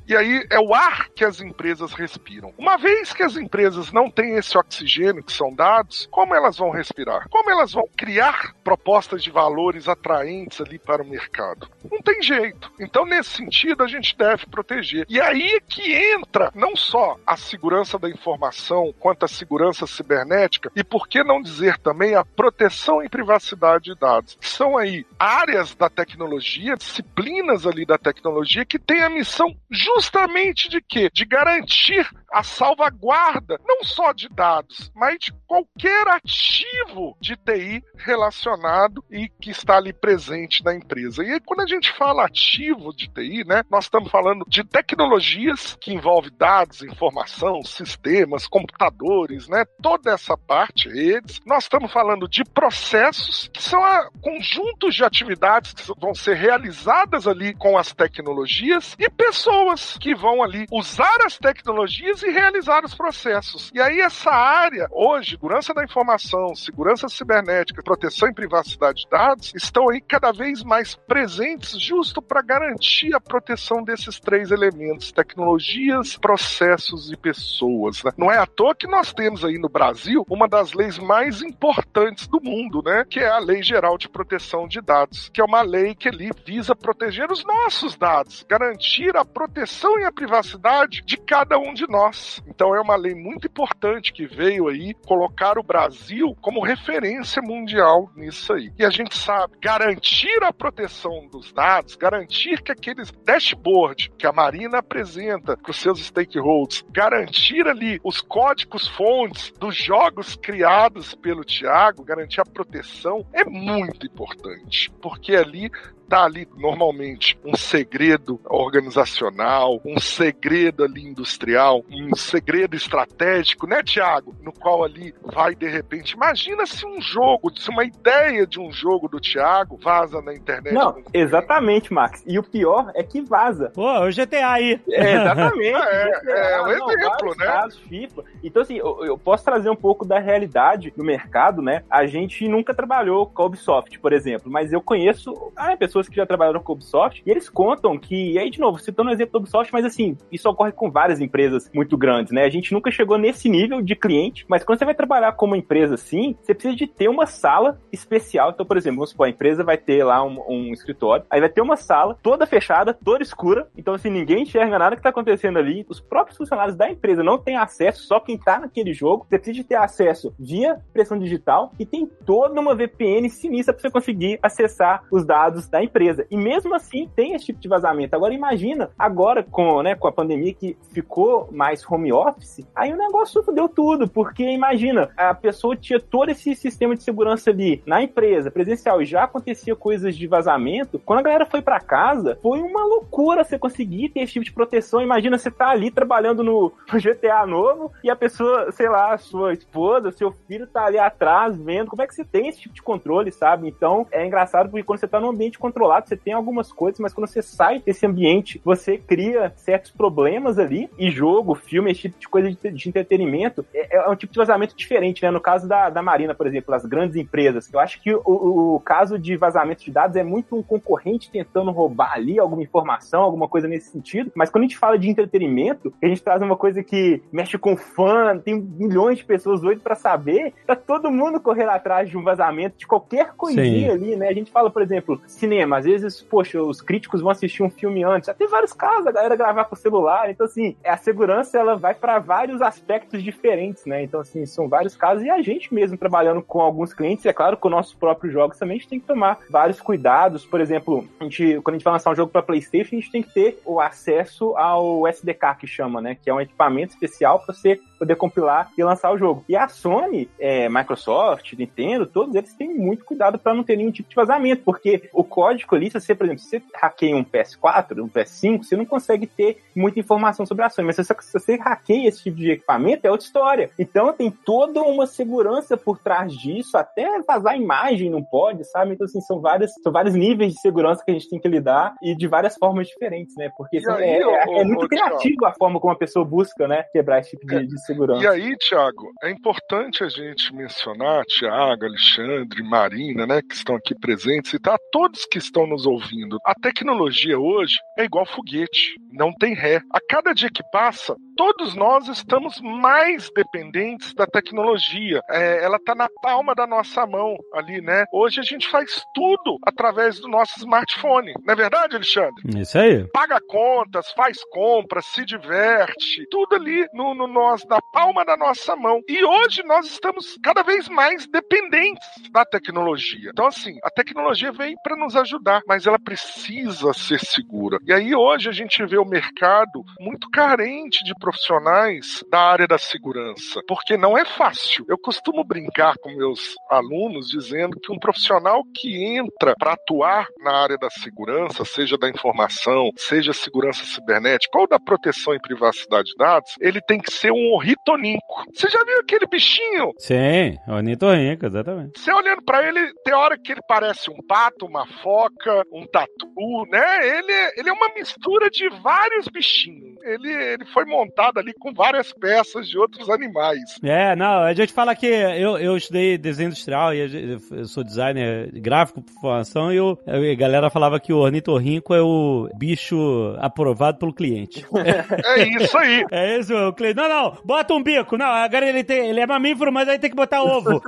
E aí é o ar que as empresas respiram. Uma vez que as empresas não têm esse oxigênio que são dados, como elas vão respirar? Como elas vão criar propostas de valores atraentes ali para o mercado? Não tem jeito. Então, nesse sentido, a gente deve proteger. E aí é que entra não só a segurança da informação, quanto a segurança cibernética, e por que não dizer também a proteção e privacidade de dados. São aí áreas da tecnologia, disciplinas ali da tecnologia que têm a missão justamente de quê? De garantir a salvaguarda não só de dados, mas de qualquer ativo de TI relacionado e que está ali presente na empresa. E aí, quando a gente fala ativo de TI, né, nós estamos falando de tecnologias que envolvem dados, informação, sistemas, computadores, né, toda essa parte, redes. Nós estamos falando de processos que são conjuntos de atividades que vão ser realizadas ali com as tecnologias e pessoas que vão ali usar as tecnologias e realizar os processos. E aí essa área, hoje, segurança da informação, segurança cibernética, proteção e privacidade de dados, estão aí cada vez mais presentes justo para garantir a proteção desses três elementos: tecnologias, processos e pessoas. Né? Não é à toa que nós temos aí no Brasil uma das leis mais importantes do mundo, né? Que é a Lei Geral de Proteção de Dados, que é uma lei que ali visa proteger os nossos dados, garantir a proteção e a privacidade de cada um de nós. Então é uma lei muito importante que veio aí colocar o Brasil como referência mundial nisso aí. E a gente sabe, garantir a proteção dos dados, garantir que aqueles dashboard que a Marina apresenta para os seus stakeholders, garantir ali os códigos fontes dos jogos criados pelo Tiago, garantir a proteção é muito importante, porque ali tá ali normalmente um segredo organizacional, um segredo ali industrial, um segredo estratégico, né, Tiago? No qual ali vai de repente. Imagina se um jogo, se uma ideia de um jogo do Tiago vaza na internet. Não, exatamente, Max. E o pior é que vaza. Pô, o GTA aí. É, exatamente. é, GTA, é um exemplo, né? Casos, FIFA. Então, assim, eu, eu, posso trazer um pouco da realidade do mercado, né? A gente nunca trabalhou com a Ubisoft, por exemplo, mas eu conheço ah, pessoas que já trabalharam com a Ubisoft e eles contam que, e aí, de novo, citando o exemplo da Ubisoft, mas assim, isso ocorre com várias empresas muito grandes, né? A gente nunca chegou nesse nível de cliente, mas quando você vai trabalhar com uma empresa assim, você precisa de ter uma sala especial. Então, por exemplo, vamos supor, a empresa vai ter lá um, um escritório, aí vai ter uma sala toda fechada, toda escura, então assim, ninguém enxerga nada que tá acontecendo ali, os próprios funcionários da empresa não têm acesso, só quem tá naquele jogo, você precisa de ter acesso via pressão digital e tem toda uma VPN sinistra para você conseguir acessar os dados da empresa. E mesmo assim tem esse tipo de vazamento. Agora imagina, agora com, né, com a pandemia que ficou mais home office, aí o negócio deu tudo, porque imagina, a pessoa tinha todo esse sistema de segurança ali na empresa, presencial, já acontecia coisas de vazamento. Quando a galera foi para casa, foi uma loucura você conseguir ter esse tipo de proteção. Imagina você tá ali trabalhando no GTA novo e a pessoa, sei lá, sua esposa, seu filho tá ali atrás vendo. Como é que você tem esse tipo de controle, sabe? Então é engraçado porque quando você tá num ambiente controlado, você tem algumas coisas, mas quando você sai desse ambiente, você cria certos problemas ali. E jogo, filme, esse tipo de coisa de, de entretenimento é, é, um tipo de vazamento diferente, né? No caso da, da Marina, por exemplo, as grandes empresas, eu acho que o, o, o caso de vazamento de dados é muito um concorrente tentando roubar ali alguma informação, alguma coisa nesse sentido. Mas quando a gente fala de entretenimento, a gente traz uma coisa que mexe com fã, tem milhões de pessoas doidas para saber, tá todo mundo correndo atrás de um vazamento de qualquer coisinha Sim. ali, né? A gente fala, por exemplo, cinema, às vezes, poxa, os críticos vão assistir um filme antes. Já tem vários casos, a galera gravar com celular. Então, assim, a segurança ela vai para vários aspectos diferentes, né? Então, assim, são vários casos. E a gente mesmo trabalhando com alguns clientes, é claro, com nossos próprios jogos também, a gente tem que tomar vários cuidados. Por exemplo, a gente, quando a gente vai lançar um jogo para PlayStation, a gente tem que ter o acesso ao SDK, que chama, né? Que é um equipamento especial para você poder compilar e lançar o jogo. E a Sony, é, Microsoft, Nintendo, todos eles têm muito cuidado para não ter nenhum tipo de vazamento, porque o código ali, se você, por exemplo, se você hackeia um PS4, um PS5, você não consegue ter muita informação sobre a Sony, mas se você, se você hackeia esse tipo de equipamento, é outra história. Então tem toda uma segurança por trás disso, até vazar imagem não pode, sabe? Então, assim, são, várias, são vários níveis de segurança que a gente tem que lidar e de várias formas diferentes, né? Porque assim, aí, é, é, é, muito criativo a forma como a pessoa busca, né? Quebrar esse tipo de, de segurança. E aí, Thiago, é importante a gente mencionar, Thiago, Alexandre, Marina, né, que estão aqui presentes, e tá todos que estão nos ouvindo. A tecnologia hoje é igual foguete, não tem ré. A cada dia que passa, todos nós estamos mais dependentes da tecnologia. É, ela está na palma da nossa mão ali, né? Hoje a gente faz tudo através do nosso smartphone. Não é verdade, Alexandre? Isso aí. Paga contas, faz compras, se diverte, tudo ali no, no nós, na palma da nossa mão. E hoje nós estamos cada vez mais dependentes da tecnologia. Então, assim, a tecnologia vem para nos ajudar, mas ela precisa ser segura. E aí hoje a gente vê o mercado muito carente de profissionais da área da segurança, porque não é fácil. Eu costumo brincar com meus alunos dizendo que um profissional que entra para atuar na área da segurança, seja da informação, seja segurança cibernética ou da proteção e privacidade de dados, ele tem que ser um ornitorrinco. Você já viu aquele bichinho? Sim, ornitorrinco, exatamente. Você olhando para ele, tem hora que ele parece um pato, uma foca, um tatu, né? Ele, ele é uma mistura de vários bichinhos. Ele, ele foi montado ali com várias peças de outros animais. É, não, a gente fala que eu, eu estudei desenho industrial e eu sou designer gráfico por formação e eu, a galera falava que o ornitorrinco é o bicho aprovado pelo cliente. é isso aí. É isso, o cliente. Não, não, bota um bico. Não, agora ele, tem, ele é mamífero, mas aí tem que botar ovo.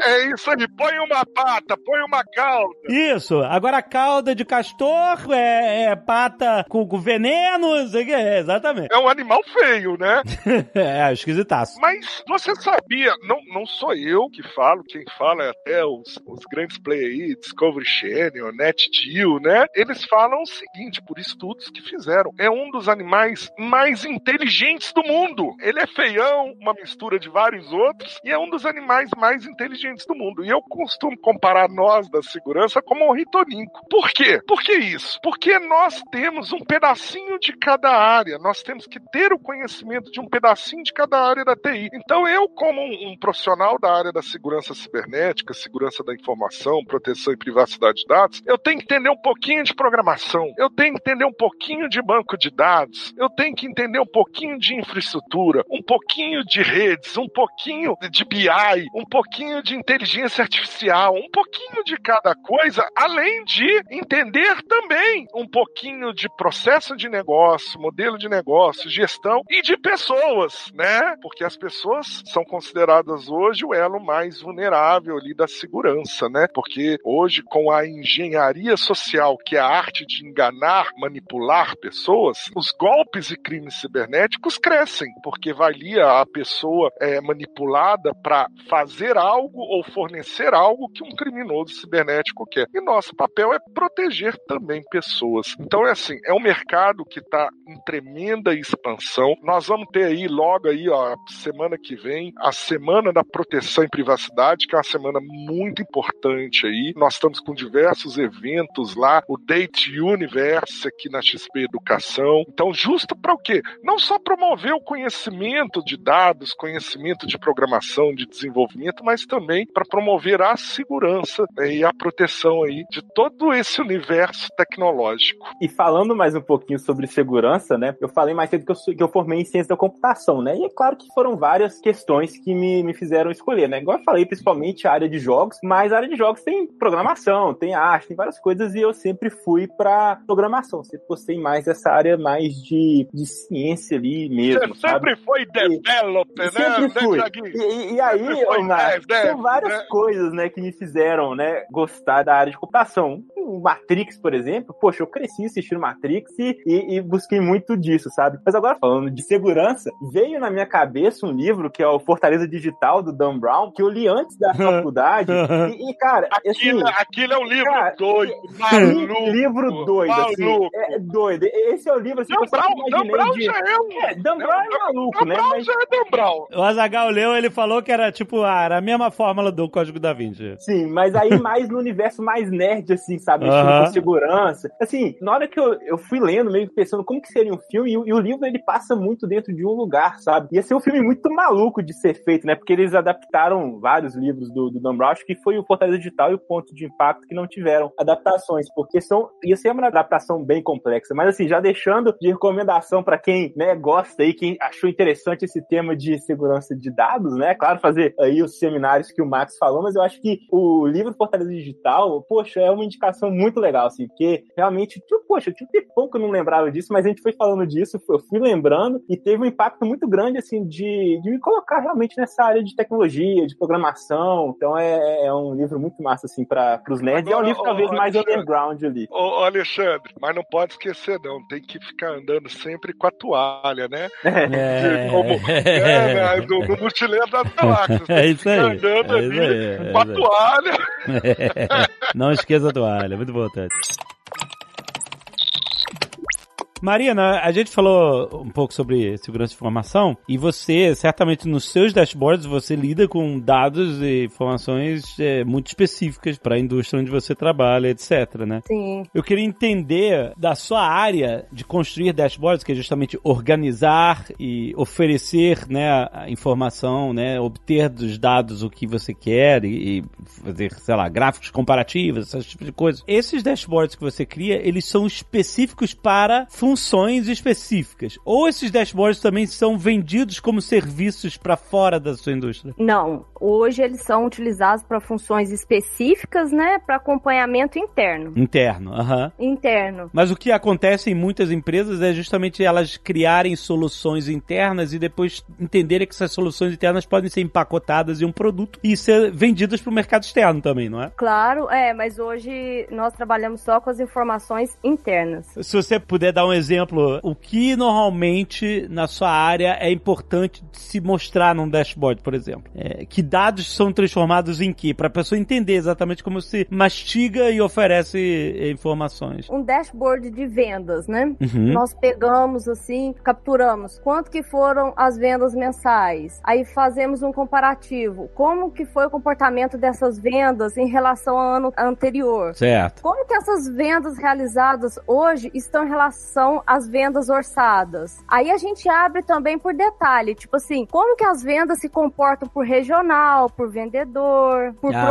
é, é isso aí. Põe uma pata, põe uma cauda. Isso. Agora cauda de castor, é, é pata com, com veneno, é, exatamente. É um animal feio, né? é, esquisitaço. Mas você sabia, não, não sou eu que falo, quem fala é até os, os grandes players aí, Discovery Channel, NetGeo, né? Eles falam o seguinte, por estudos que fizeram, é um dos animais mais inteligentes do mundo. Ele é feião, uma mistura de vários outros, e é um dos animais mais inteligentes do mundo. E eu costumo comparar nós da segurança como um ritoninco. Por quê? Por que isso? Porque nós temos um pedacinho de cada área, nós temos que ter o conhecimento de um pedacinho de cada área da TI. Então eu, como um, um profissional da área da segurança cibernética, segurança da informação, proteção e privacidade de dados, eu tenho que entender um pouquinho de programação, eu tenho que entender um pouquinho de banco de dados, eu tenho que entender um pouquinho de infraestrutura, um pouquinho de redes, um pouquinho de BI, um pouquinho de inteligência artificial, um pouquinho de cada coisa, além de entender também um pouquinho de processo de negócio, modelo de negócio, gestão e de pessoas, né? Porque as pessoas são consideradas hoje o elo mais vulnerável ali da segurança, né? Porque hoje com a engenharia social, que é a arte de enganar, manipular pessoas, os golpes e crimes cibernéticos crescem, porque valia a pessoa é, manipulada para fazer algo ou fornecer algo que um criminoso cibernético quer. E nosso papel é proteger também pessoas. Então é assim, é um mercado que está em tremenda expansão. Nós vamos ter aí logo aí, ó, semana que vem, a semana da proteção e privacidade, que é uma semana muito importante aí. Nós estamos com diversos eventos lá, o Date Universe aqui na XP Educação. Então, justo para o quê? Não só promover o conhecimento de dados, conhecimento de programação, de desenvolvimento, mas também para promover a segurança né, e a proteção aí de todo esse universo tecnológico. E falando mais um pouquinho sobre segurança, né? Eu falei mais cedo que eu, que eu formei em ciência da computação, né? E é claro que foram várias questões que me, me fizeram escolher, né? Igual eu falei, principalmente a área de jogos, mas a área de jogos tem programação, tem arte, tem várias coisas, e eu sempre fui para programação. Sempre gostei mais dessa área mais de, de ciência ali mesmo. Você sempre foi developer, e, né? Sempre fui. E, e, aí, Marcos, tem várias né? coisas, né, que me fizeram, né, gostar da área de computação. O Matrix, por exemplo, poxa, eu cresci assistindo Matrix e, e, e, busquei muito disso, sabe? Mas agora, falando de segurança, veio na minha cabeça um livro que é o Fortaleza Digital, do Dan Brown, que eu li antes da faculdade. e, e, cara, aquilo, assim, aquilo é um livro cara, doido, maluco. Livro doido, assim, é doido. Esse é o livro assim, Dan Brown, Dan Brown de... já é um... É, Dan Brown é maluco, Dan né? Brown Mas... já é Dan Brown. O Azagal leu, ele falou que era tipo, ah, era a mesma fórmula do Código da Vinci. Sim, mas aí mais no universo mais nerd, assim, sabe? Mexendo Aham. com segurança. Assim, na hora que eu, eu fui lendo, meio que pensando como que seria um filme, e, o- e o livro ele passa muito dentro de um lugar, sabe? Ia ser um filme muito maluco de ser feito, né? Porque eles adaptaram vários livros do, do Dan Brown, que foi o Fortaleza Digital e o Ponto de Impacto que não tiveram adaptações, porque são, ia ser uma adaptação bem complexa. Mas assim, já deixando de recomendação para quem né, gosta aí, quem achou interessante esse tema de segurança de dados, né? Claro, fazer aí os seminários que o Max falou, mas eu acho que o livro Fortaleza Digital, poxa, é uma indicação muito legal, assim, porque realmente, tipo, poxa, tinha um tempão que eu não lembrava disso, mas a gente foi falando disso, eu fui lembrando, e teve um impacto muito grande, assim, de, de me colocar realmente nessa área de tecnologia, de programação. Então é, é um livro muito massa, assim, para os nerds. e é um Agora, livro ô, talvez ô, mais underground ali. Ô, Alexandre, mas não pode esquecer não, tem que ficar andando sempre com a toalha, né? É. Como, é, né? No, no mochileiro das galáxias. É isso aí. Andando É ali isso aí, é com a toalha. Não esqueça a toalha, muito bom, Tati. Marina, a gente falou um pouco sobre segurança de informação e você, certamente nos seus dashboards, você lida com dados e informações é, muito específicas para a indústria onde você trabalha, etc, né? Sim. Eu queria entender da sua área de construir dashboards, que é justamente organizar e oferecer, né, a informação, né, obter dos dados o que você quer e, e fazer, sei lá, gráficos comparativos, esse tipo de coisa. Esses dashboards que você cria, eles são específicos para funções específicas. Ou esses dashboards também são vendidos como serviços para fora da sua indústria? Não. Hoje eles são utilizados para funções específicas, né? Para acompanhamento interno. Interno, aham. Interno. Mas o que acontece em muitas empresas é justamente elas criarem soluções internas e depois entenderem que essas soluções internas podem ser empacotadas em um produto e ser vendidas para o mercado externo também, não é? Claro, é, mas hoje nós trabalhamos só com as informações internas. Se você puder dar um exemplo, o que normalmente na sua área é importante se mostrar num dashboard, por exemplo? É, que dados são transformados em que? Para a pessoa entender exatamente como se mastiga e oferece informações. Um dashboard de vendas, né? Uhum. Nós pegamos assim, capturamos quanto que foram as vendas mensais. Aí fazemos um comparativo. Como que foi o comportamento dessas vendas em relação ao ano anterior? Certo. Como que essas vendas realizadas hoje estão em relação às vendas orçadas? Aí a gente abre também por detalhe, tipo assim, como que as vendas se comportam por regional, por vendedor, por Ah,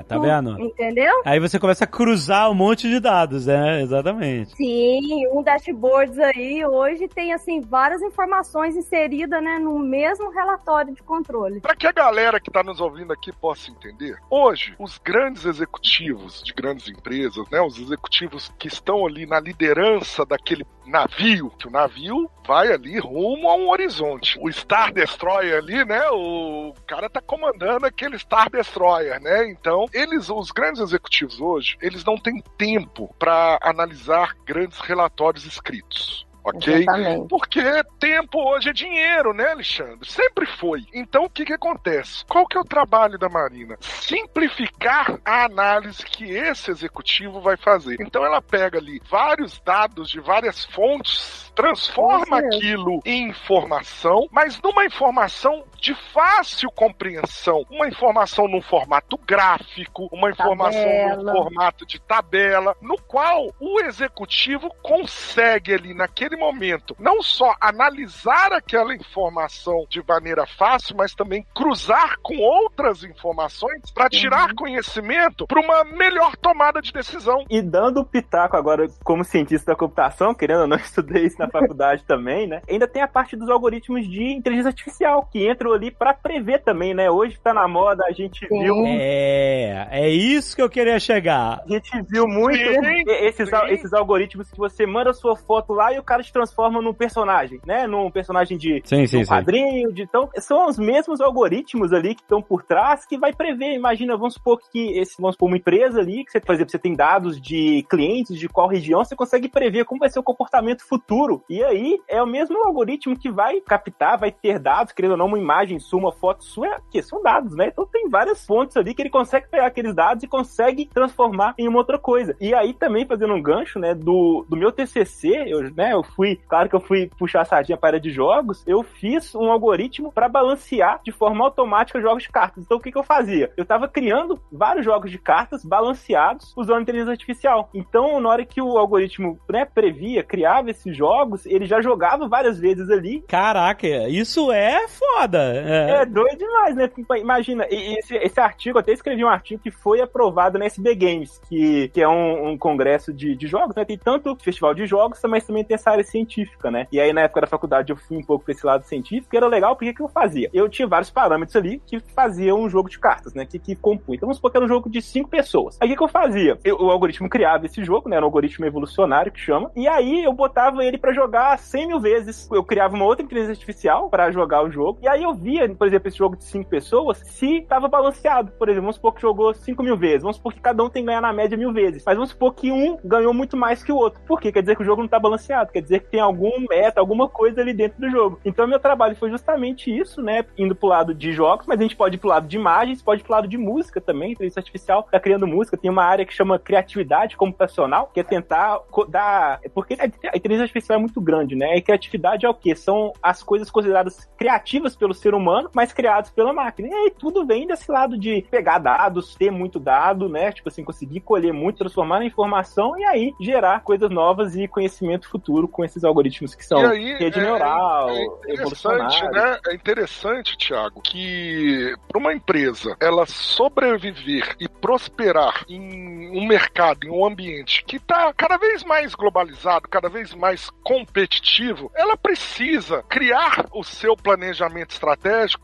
produto. tá vendo? Entendeu? Aí você começa a cruzar um monte de dados, né? Exatamente. Sim, um dashboards aí hoje tem assim várias informações inseridas, né, no mesmo relatório de controle. Para que a galera que está nos ouvindo aqui possa entender, hoje, os grandes executivos de grandes empresas, né, os executivos que estão ali na liderança daquele navio, que o navio vai ali rumo a um horizonte. O Star Destroyer ali, né, o cara tá comandando aquele Star Destroyer, né? Então, eles, os grandes executivos hoje, eles não têm tempo para analisar grandes relatórios escritos. Ok? Exatamente. Porque tempo hoje é dinheiro, né, Alexandre? Sempre foi. Então, o que que acontece? Qual que é o trabalho da Marina? Simplificar a análise que esse executivo vai fazer. Então, ela pega ali vários dados de várias fontes, transforma aquilo em informação, mas numa informação de fácil compreensão. Uma informação num formato gráfico, uma informação num Tabela. formato de tabela, no qual o executivo consegue ali naquele momento não só analisar aquela informação de maneira fácil, mas também cruzar com outras informações para tirar conhecimento para uma melhor tomada de decisão. E dando o pitaco agora como cientista da computação, querendo ou não, estudei isso na faculdade também, né? Ainda tem a parte dos algoritmos de inteligência artificial, que ali pra prever também, né? Hoje tá na moda, a gente Sim. viu. É, é isso que eu queria chegar. A gente viu muito Sim, esses, sim. esses algoritmos que você manda sua foto lá e o cara te transforma num personagem, né? Num personagem de Sim, sim, um sim. quadrinho, de então são os mesmos algoritmos ali que estão por trás que vai prever. Imagina, vamos supor que esse, vamos supor uma empresa ali que você, por exemplo, você tem dados de clientes de qual região, você consegue prever como vai ser o comportamento futuro. E aí é o mesmo algoritmo que vai captar, vai ter dados, querendo ou não, uma imagem sua, uma foto sua, é, que são dados, né? Então tem várias fontes ali que ele consegue pegar aqueles dados e consegue transformar em uma outra coisa. E aí também fazendo um gancho, né, do, do meu TCC, eu, né, eu fui, claro que eu fui puxar a sardinha para a área de jogos, eu fiz um algoritmo para balancear de forma automática jogos de cartas. Então o que, que eu fazia? Eu estava criando vários jogos de cartas balanceados usando inteligência artificial. Então, na hora que o algoritmo né, previa, criava esses jogos, ele já jogava várias vezes ali. Caraca, isso é foda. É. É doido demais, né? Imagina, esse, esse artigo, até escrevi um artigo que foi aprovado na SB Games, que, que é um, um congresso de, de jogos, né? Tem tanto festival de jogos, mas também tem essa área científica, né? E aí, na época da faculdade, eu fui um pouco pra esse lado científico, e era legal, porque que eu fazia? Eu tinha vários parâmetros ali que faziam um jogo de cartas, né? Que, que compunha. Então, vamos supor que era um jogo de cinco pessoas. Aí, o que, que eu fazia? Eu- o algoritmo criava esse jogo, né? Era um algoritmo evolucionário que chama, e aí eu botava ele pra jogar 100 mil vezes. Eu criava uma outra inteligência artificial pra jogar o jogo, e aí eu via, por exemplo, esse jogo de cinco pessoas, se tava balanceado. Por exemplo, vamos supor que jogou 5 mil vezes, vamos supor que cada um tem que ganhar na média mil vezes, mas vamos supor que um ganhou muito mais que o outro. Por quê? Quer dizer que o jogo não tá balanceado, quer dizer que tem algum meta, alguma coisa ali dentro do jogo. Então, meu trabalho foi justamente isso, né? Indo pro lado de jogos, mas a gente pode ir pro lado de imagens, pode ir pro lado de música também. Inteligência artificial tá criando música, tem uma área que chama criatividade computacional, que é tentar dar. Porque a inteligência artificial é muito grande, né? E criatividade é o quê? São as coisas consideradas criativas pelo ser humano, mas criadas pela máquina. E aí tudo vem desse lado de pegar dados, ter muito dado, né? Tipo assim, conseguir colher muito, transformar na informação e aí gerar coisas novas e conhecimento futuro com esses algoritmos que são aí, rede é, neural, é interessante, né? É interessante, Tiago, que para uma empresa ela sobreviver e prosperar em um mercado, em um ambiente que está cada vez mais globalizado, cada vez mais competitivo, ela precisa criar o seu planejamento estratégico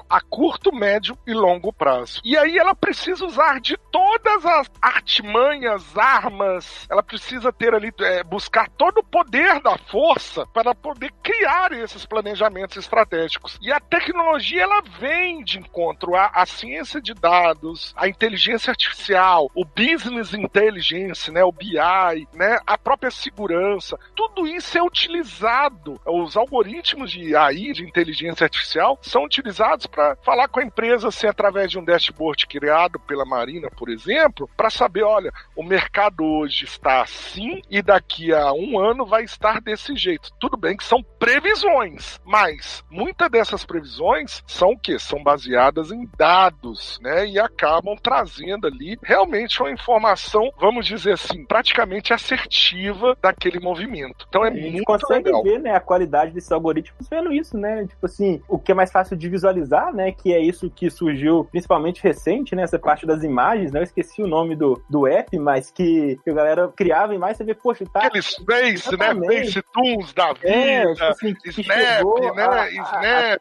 a curto, médio e longo prazo. E aí ela precisa usar de todas as artimanhas, armas, ela precisa ter ali, é, buscar todo o poder da força para poder criar esses planejamentos estratégicos. E a tecnologia ela vem de encontro à, à ciência de dados, à inteligência artificial, o business intelligence, né, o BI, né, a própria segurança. Tudo isso é utilizado. Os algoritmos de AI, de inteligência artificial, são utilizados para falar com a empresa assim, através de um dashboard criado pela Marina, por exemplo, para saber, olha, o mercado hoje está assim e daqui a um ano vai estar desse jeito. Tudo bem que são previsões, mas muitas dessas previsões são o quê? São baseadas em dados, né? E acabam trazendo ali realmente uma informação, vamos dizer assim, praticamente assertiva daquele movimento. Então é a gente muito consegue legal. ver, né, a qualidade desses algoritmos vendo isso, né? Tipo assim, o que é mais fácil de visualizar, né? Que é isso que surgiu principalmente recente, né? Essa parte das imagens, né? Eu esqueci o nome do, do app, mas que, que a galera criava imagens, você vê, poxa, tá. Aqueles Face, né? Face Tunes da vida, É, assim, Snap, né? a- a- Snap.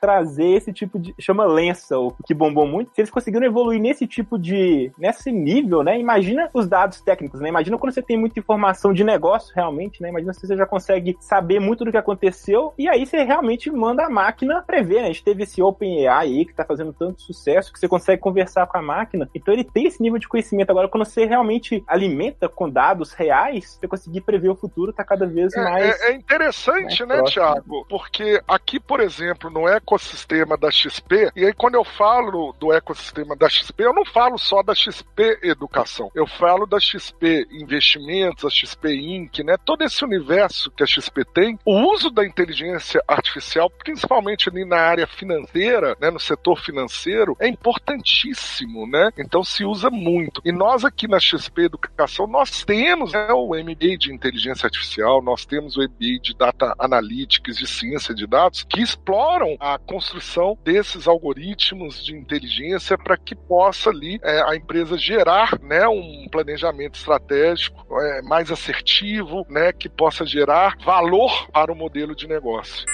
trazer esse tipo de. chama Lensel, que bombou muito. Se eles conseguiram evoluir nesse tipo de. nesse nível, né? Imagina os dados técnicos, né? Imagina quando você tem muita informação de negócio, realmente, né? Imagina se você já consegue saber muito do que aconteceu e aí você realmente manda a máquina prever, né? Gente teve esse OpenAI aí que tá fazendo tanto sucesso que você consegue conversar com a máquina. Então ele tem esse nível de conhecimento. Agora, quando você realmente alimenta com dados reais, você conseguir prever o futuro tá cada vez É, mais. é- é interessante, mais né, próximo. Tiago? Porque aqui, por exemplo, no ecossistema da XP, e aí quando eu falo do ecossistema da XP, eu não falo só da XP Educação, eu falo da XP Investimentos, a XP Inc., né? Todo esse universo que a XP tem, o uso da inteligência artificial, principalmente ali na área financeira, né, no setor financeiro, é importantíssimo, né? Então se usa muito. E nós aqui na XP Educação, nós temos né, o MBA de inteligência artificial, nós temos o MBA de Data Analytics, de ciência de dados, que exploram a construção desses algoritmos de inteligência para que possa ali é, a empresa gerar né, um planejamento estratégico é, mais assertivo, né, que possa gerar valor para o modelo de negócio.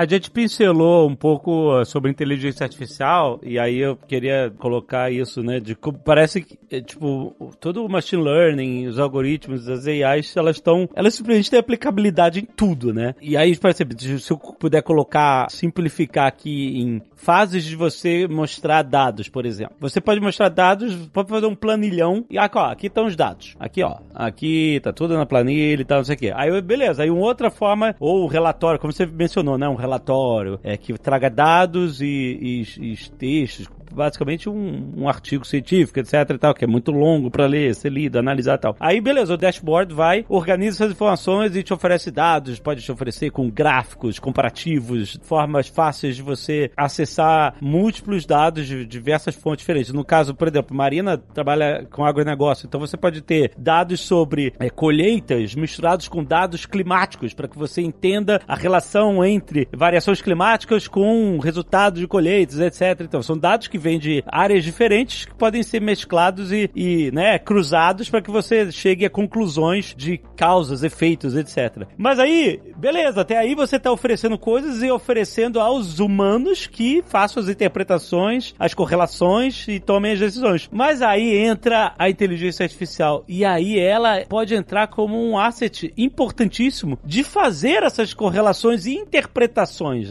A gente pincelou um pouco uh, sobre inteligência artificial e aí eu queria colocar isso, né? De como parece que, é, tipo, todo o machine learning, os algoritmos, as AIs, elas estão, elas simplesmente têm aplicabilidade em tudo, né? E aí, exemplo, se eu puder colocar, simplificar aqui em fases de você mostrar dados, por exemplo. Você pode mostrar dados, pode fazer um planilhão e aqui, ó, aqui estão os dados. Aqui, ó, aqui tá tudo na planilha e tal, não sei o quê. Aí, beleza, aí uma outra forma, ou relatório, como você mencionou, né? Um relatório é, que traga dados e, e, e textos, basicamente um, um artigo científico, etc e tal, que é muito longo para ler, ser lido, analisar e tal. Aí, beleza, o dashboard vai, organiza essas informações e te oferece dados, pode te oferecer com gráficos, comparativos, formas fáceis de você acessar múltiplos dados de diversas fontes diferentes. No caso, por exemplo, Marina trabalha com agronegócio, então você pode ter dados sobre é, colheitas misturados com dados climáticos, para que você entenda a relação entre variações climáticas com resultados de colheitas, etc. Então, são dados que vêm de áreas diferentes que podem ser mesclados e, e né, cruzados para que você chegue a conclusões de causas, efeitos, etc. Mas aí, beleza, até aí você está oferecendo coisas e oferecendo aos humanos que façam as interpretações, as correlações e tomem as decisões. Mas aí entra a inteligência artificial e aí ela pode entrar como um asset importantíssimo de fazer essas correlações e interpretações,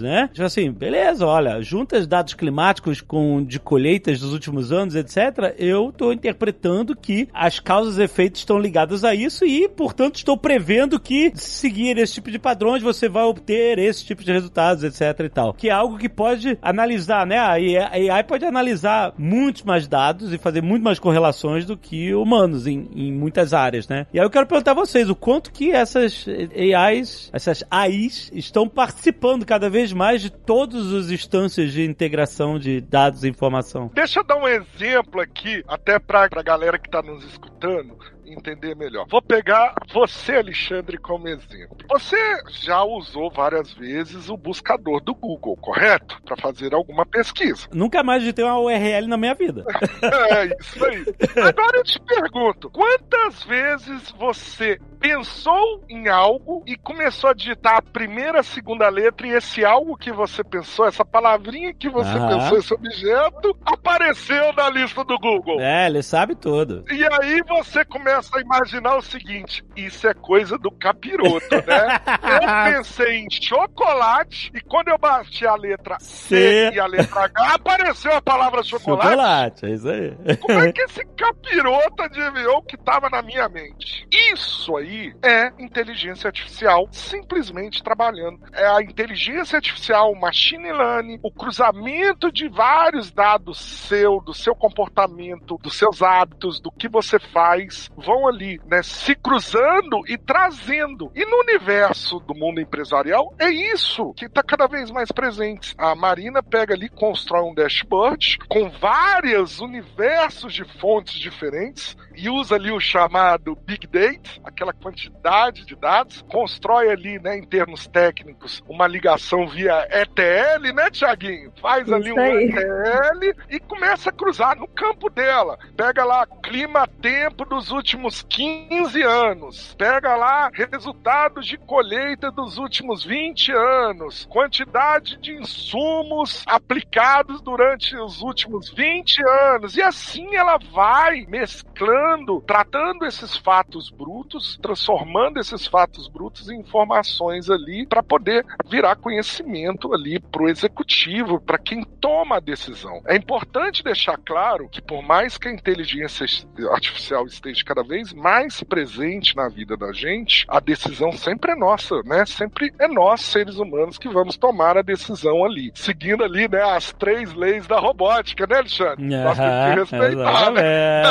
né? Tipo assim, beleza, olha, juntas dados climáticos com de colheitas dos últimos anos, etc., eu tô interpretando que as causas e efeitos estão ligadas a isso e, portanto, estou prevendo que seguir esse tipo de padrões você vai obter esse tipo de resultados, etc e tal. Que é algo que pode analisar, né? A AI pode analisar muitos mais dados e fazer muito mais correlações do que humanos em, em muitas áreas, né? E aí eu quero perguntar a vocês o quanto que essas AIs, essas AIs, estão participando cada vez mais de todas as instâncias de integração de dados e informação. Deixa eu dar um exemplo aqui, até pra, pra galera que tá nos escutando entender melhor. Vou pegar você, Alexandre, como exemplo. Você já usou várias vezes o buscador do Google, correto? Para fazer alguma pesquisa. Nunca mais de ter uma URL na minha vida. é isso aí. Agora eu te pergunto: quantas vezes você pensou em algo e começou a digitar a primeira, a segunda letra e esse algo que você pensou, essa palavrinha que você Aham. pensou, esse objeto, apareceu na lista do Google. É, ele sabe tudo. E aí você começa a imaginar o seguinte: isso é coisa do capiroto, né? eu pensei em chocolate e quando eu bati a letra C, C e a letra H, apareceu a palavra chocolate. Chocolate, é isso aí. Como é que esse capiroto adivinhou o que estava na minha mente? Isso aí aí é inteligência artificial simplesmente trabalhando. É a inteligência artificial, o machine learning, o cruzamento de vários dados seu, do seu comportamento, dos seus hábitos, do que você faz, vão ali, né, se cruzando e trazendo. E no universo do mundo empresarial, é isso que está cada vez mais presente. A Marina pega ali, constrói um dashboard com vários universos de fontes diferentes e usa ali o chamado Big Data, aquela quantidade de dados, constrói ali, né, em termos técnicos, uma ligação via ETL, né, Tiaguinho? Faz Isso ali um aí. ETL e começa a cruzar no campo dela. Pega lá clima-tempo dos últimos 15 anos, pega lá resultados de colheita dos últimos 20 anos, quantidade de insumos aplicados durante os últimos 20 anos, e assim ela vai mesclando, tratando esses fatos brutos, transformando esses fatos brutos em informações ali para poder virar conhecimento ali para o executivo, para quem toma a decisão. É importante deixar claro que por mais que a inteligência artificial esteja cada vez mais presente na vida da gente, a decisão sempre é nossa, né? Sempre é nós, seres humanos, que vamos tomar a decisão ali, seguindo ali, né, as três leis da robótica, né, Alexandre? nós temos que respeitar. Né?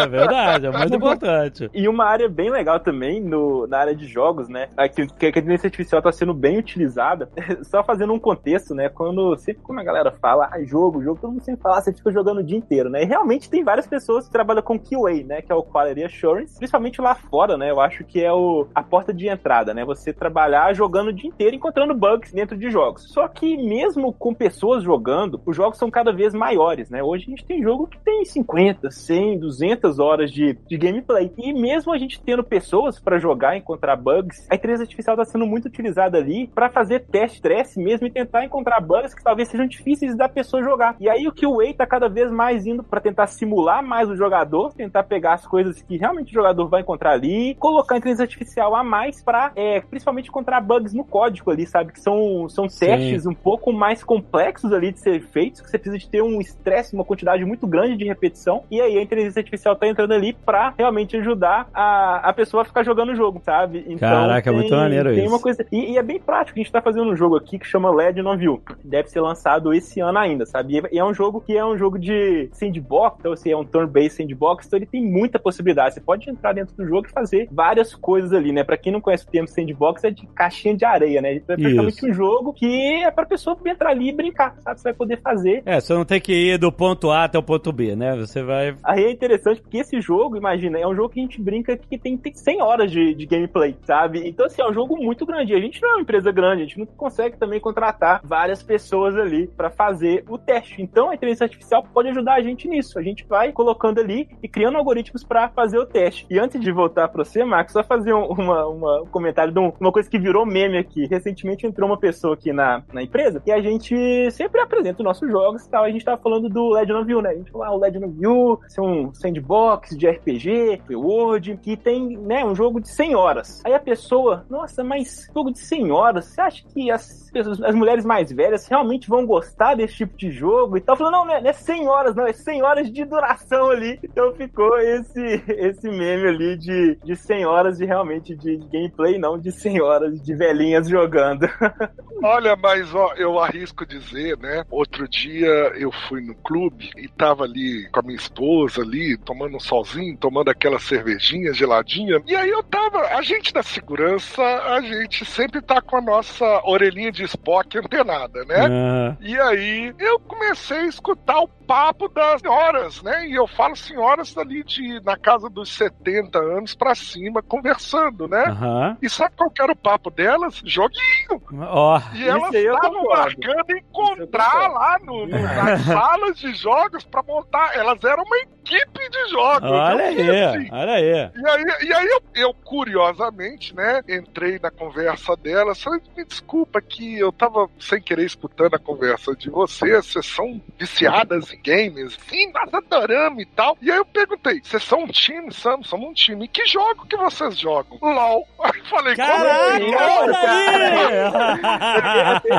É, verdade, é muito importante. E uma área bem legal também no na área de jogos, né? Que, que a inteligência artificial está sendo bem utilizada. Só fazendo um contexto, né? Quando sempre quando a galera fala, ah, jogo, jogo, todo mundo sempre fala, ah, você fica jogando o dia inteiro, né? E realmente tem várias pessoas que trabalham com QA, né? Que é o Quality Assurance, principalmente lá fora, né? Eu acho que é o, a porta de entrada, né? Você trabalhar jogando o dia inteiro, encontrando bugs dentro de jogos. Só que mesmo com pessoas jogando, os jogos são cada vez maiores, né? Hoje a gente tem jogo que tem 50, 100, 200 horas de, de gameplay. E mesmo a gente tendo pessoas para jogar encontrar bugs, a inteligência artificial está sendo muito utilizada ali para fazer teste, stress mesmo e tentar encontrar bugs que talvez sejam difíceis da pessoa jogar. E aí o que o Way tá cada vez mais indo para tentar simular mais o jogador, tentar pegar as coisas que realmente o jogador vai encontrar ali, colocar a inteligência artificial a mais para, é, principalmente encontrar bugs no código ali, sabe? Que são, são testes Sim. um pouco mais complexos ali de ser feitos, que você precisa de ter um estresse, uma quantidade muito grande de repetição. E aí a inteligência artificial tá entrando ali para realmente ajudar a, a pessoa a ficar jogando o jogo sabe? Então, Caraca, tem, muito maneiro tem isso. Uma coisa, e, e, é bem prático, a gente tá fazendo um jogo aqui que chama LED Novil. Deve ser lançado esse ano ainda, sabe? E é um jogo que é um jogo de sandbox, então assim, é um turn-based sandbox, então ele tem muita possibilidade. Você pode entrar dentro do jogo e fazer várias coisas ali, né? Pra quem não conhece o termo sandbox, é de caixinha de areia, né? Então é praticamente um jogo que é pra pessoa entrar ali e brincar, sabe? Você vai poder fazer. É, você não tem que ir do ponto A até o ponto B, né? Você vai. Aí é interessante porque esse jogo, imagina, é um jogo que a gente brinca que tem, tem 100 horas de, de gameplay, sabe? Então, assim, é um jogo muito grande. A gente não é uma empresa grande, a gente não consegue também contratar várias pessoas ali para fazer o teste. Então, a inteligência artificial pode ajudar a gente nisso. A gente vai colocando ali e criando algoritmos para fazer o teste. E antes de voltar para você, Marcos, só fazer um, uma, uma, um comentário de um, uma coisa que virou meme aqui. Recentemente entrou uma pessoa aqui na, na empresa e a gente sempre apresenta os nossos jogos e tal. A gente tava falando do Legend of You, né? A gente falou, ah, o Legend of You, ser um sandbox de RPG, Word, que tem, né, um jogo de 100 horas. Aí a pessoa, nossa, mas jogo de 100 horas, você acha que as pessoas, as mulheres mais velhas realmente vão gostar desse tipo de jogo e tal? Falando, não, não é, não é 100 horas, não, é 100 horas de duração ali. Então ficou esse, esse meme ali de, de 100 horas de realmente de gameplay, não de 100 horas de velhinhas jogando. Olha, mas ó, eu arrisco dizer, né? Outro dia eu fui no clube e tava ali com a minha esposa ali, tomando um solzinho, aquela cervejinha geladinha. E aí eu tava, a gente da segurança, a gente sempre tá com a nossa orelhinha de Spock antenada, né? Ah, E aí eu comecei a escutar o papo das senhoras, né? E eu falo senhoras ali de na casa dos 70 anos pra cima, conversando, né? Aham. E sabe qual que era o papo delas? Joguinho! Ó. E elas estavam marcando encontrar lá no, no- nas salas de jogos pra montar. Elas eram uma equipe de jogos. Olha vi aí, assim. olha aí. E aí, e aí eu, eu, curiosamente, né, entrei na conversa delas, falei, me desculpa que eu tava sem querer escutando a conversa de vocês, vocês são viciadas em games? Sim, nós adoramos e tal. E aí eu perguntei, vocês são um time? Somos, somos um time. E que jogo que vocês jogam? LOL. Aí eu falei, Caraca, como olha aí!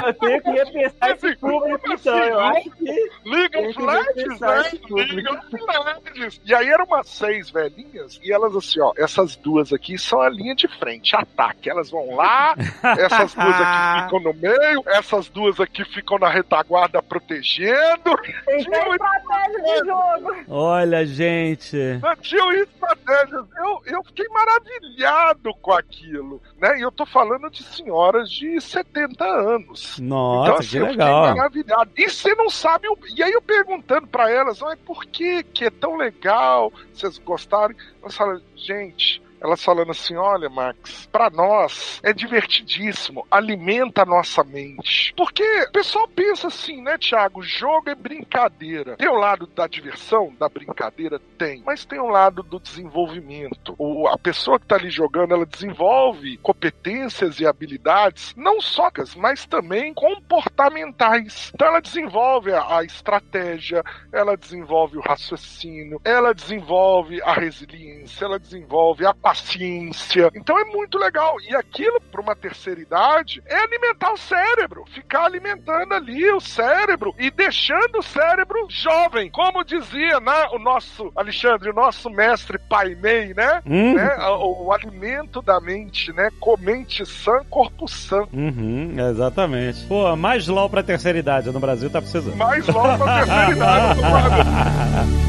Eu tenho que repensar esse público, então. Eu acho que. League Tem of Legends, né? League of Legends. E aí eram umas seis velhinhas, e elas assim, ó, essas duas aqui são a linha de frente, ataque. Elas vão lá, essas duas aqui ficam no meio, essas duas aqui ficam na retaguarda protegendo. Tem que ter Tinha estratégia de jogo. Olha, gente. Tinham estratégias. Eu, eu fiquei maravilhado com aquilo, né? E eu tô falando de senhoras de 70 anos. Nossa, então, assim, que eu fiquei legal. maravilhado. E você não sabe. o- E aí eu perguntando pra elas, "Ai, por que, que é tão legal? Vocês gostaram? Elas falam, gente. Elas falando assim: olha, Max, pra nós é divertidíssimo, alimenta a nossa mente. Porque o pessoal pensa assim, né, Thiago? Jogo é brincadeira. Tem o lado da diversão, da brincadeira? Tem. Mas tem o lado do desenvolvimento. O, a pessoa que tá ali jogando, ela desenvolve competências e habilidades, não só, mas também comportamentais. Então ela desenvolve a, a estratégia, ela desenvolve o raciocínio, ela desenvolve a resiliência, ela desenvolve a paciência. Então é muito legal. E aquilo, para uma terceira idade, é alimentar o cérebro, ficar alimentando ali o cérebro e deixando o cérebro jovem. Como dizia né, o nosso Alexandre, o nosso mestre Pai Mei, né? Hum? né, o, o alimento da mente, né? Comente sã, corpo sã. Uhum, exatamente. Pô, mais LOL pra terceira idade no Brasil tá precisando. Mais logo na terceira idade.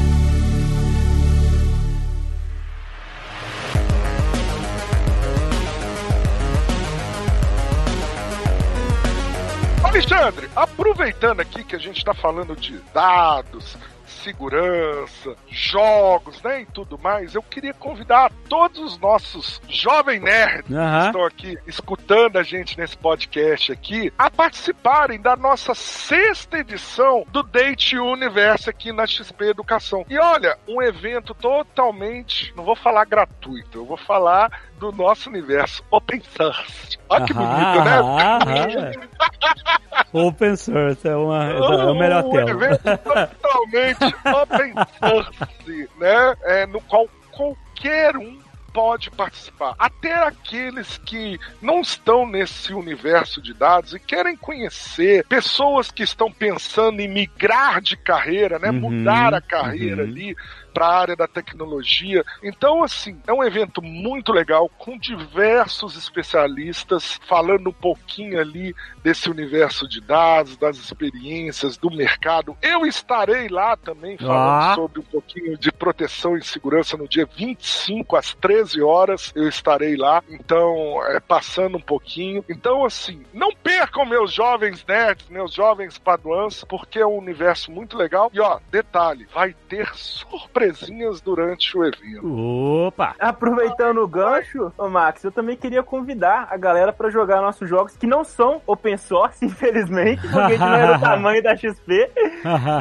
Alexandre, aproveitando aqui que a gente está falando de dados, segurança, jogos, né, e tudo mais, eu queria convidar todos os nossos jovem nerds que Aham. estão aqui escutando a gente nesse podcast aqui a participarem da nossa sexta edição do Date Universo aqui na XP Educação. E olha, um evento totalmente, não vou falar gratuito, eu vou falar do nosso universo open source. Olha que bonito, né? Aham, aham. Open source é, uma, é o melhor um termo. evento totalmente open source, né? É, no qual qualquer um pode participar. Até aqueles que não estão nesse universo de dados e querem conhecer pessoas que estão pensando em migrar de carreira, né? Uhum, Mudar a carreira uhum. ali para a área da tecnologia. Então, assim, é um evento muito legal com diversos especialistas falando um pouquinho ali desse universo de dados, das experiências, do mercado. Eu estarei lá também falando Ah. sobre um pouquinho de proteção e segurança no dia 25 às 13 horas. Eu estarei lá, então, é, passando um pouquinho. Então, assim, não percam meus jovens nerds, meus jovens paduans, porque é um universo muito legal. E ó, detalhe, vai ter surpresa surpresinhas durante o evento. Opa! Aproveitando o gancho, ô Max, eu também queria convidar a galera para jogar nossos jogos que não são open source, infelizmente, porque a gente não é do tamanho da XP.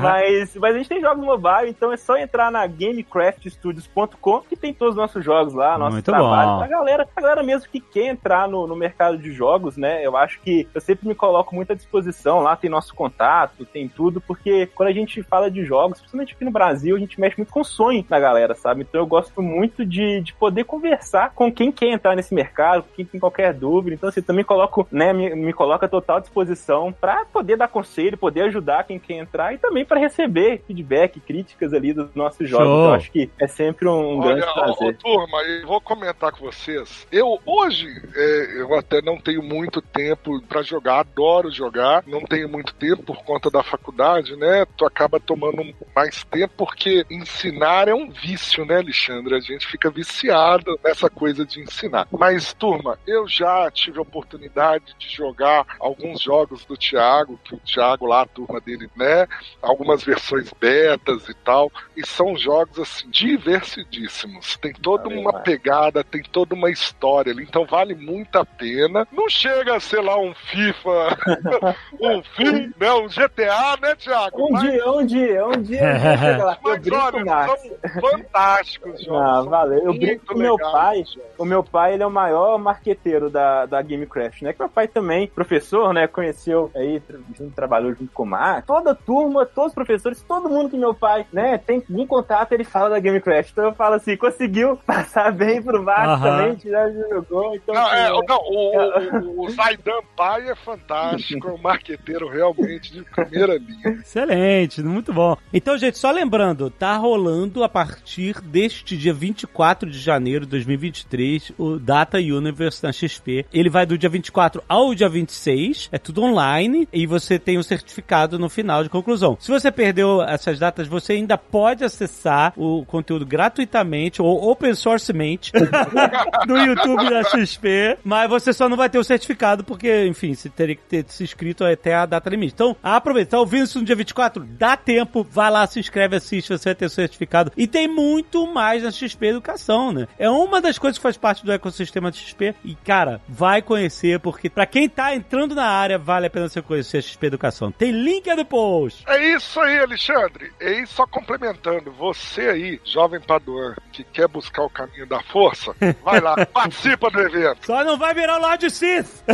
mas, mas a gente tem jogos mobile, então é só entrar na GameCraftStudios.com que tem todos os nossos jogos lá, nosso Muito trabalho. bom. Pra galera, a galera mesmo que quer entrar no, no mercado de jogos, né? Eu acho que eu sempre me coloco muito à disposição. Lá tem nosso contato, tem tudo, porque quando a gente fala de jogos, principalmente aqui no Brasil, a gente mexe muito com o sonho da galera, sabe? Então eu gosto muito de, de poder conversar com quem quer entrar nesse mercado, com quem tem qualquer dúvida. Então, assim, também coloco, né, me, me coloca à total disposição para poder dar conselho, poder ajudar quem quer entrar e também para receber feedback, críticas ali dos nossos jogos. Show. Eu acho que é sempre um, grande Olha, ó, ó, prazer. turma, eu vou comentar com vocês. Eu hoje é, eu até não tenho muito tempo pra jogar, adoro jogar, não tenho muito tempo por conta da faculdade, né? Tu acaba tomando mais tempo porque ensinar é um vício, né, Alexandre? A gente fica viciado nessa coisa de ensinar. Mas, turma, eu já tive a oportunidade de jogar alguns jogos do Thiago, que o Thiago lá, a turma dele, né? Algumas versões betas e tal. E são jogos, assim, divertidíssimos. Tem toda Valeu, uma pegada, tem toda uma história ali. Então vale muito a pena. Não chega a ser lá um FIFA, um FIFA, né? Um GTA, né, Thiago? Um Mas- dia, um dia, um dia. Eu mas brinco olha. São fantásticos jogos. Ah, são valeu. Eu brinco com meu pai. O meu pai, ele é o maior marqueteiro da, da Gamecraft, né? Que meu pai também, professor, né? Conheceu aí, junto, trabalhou junto com o Max. Toda turma, todos os professores, todo mundo que meu pai, né, tem em contato, ele fala da Gamecraft. Então eu falo assim, conseguiu passar bem pro Max Aham. também, tirar de jogou. Então, Não, é, assim, não, o, o, o Zaidan Pai é fantástico, é um marqueteiro realmente de primeira linha. Excelente, muito bom. Então, gente, só lembrando, tá rolando a partir deste dia 24 de janeiro de 2023 o Data Universe na XP. Ele vai do dia 24 ao dia 26, é tudo online e você tem um certificado no final de conclusão. Se você perdeu essas datas, você ainda pode acessar o conteúdo gratuitamente ou open sourcemente no YouTube da XP, mas você só não vai ter o certificado porque, enfim, você teria que ter se inscrito até a data limite. Então, aproveita, tá ouvindo isso no dia 24? Dá tempo, vai lá, se inscreve, assiste, você vai ter o certificado. E tem muito mais na XP Educação, né? É uma das coisas que faz parte do ecossistema de XP e, cara, vai conhecer, porque pra quem tá entrando na área, vale a pena você conhecer a XP Educação. Tem link aí no post. É isso aí, Alexandre. E só complementando, você aí, jovem Paduan, que quer buscar o caminho da força, vai lá, participa do evento. Só não vai virar o Lord Sith!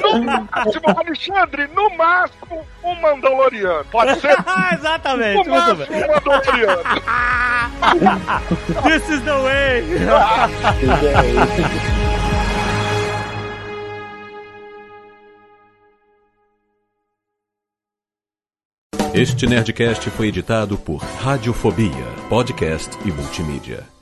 No máximo, Alexandre, no máximo, um Mandaloriano. Pode ser? Exatamente, No muito máximo, bem. This is the way! Este Nerdcast foi editado por Radiofobia, podcast e multimídia.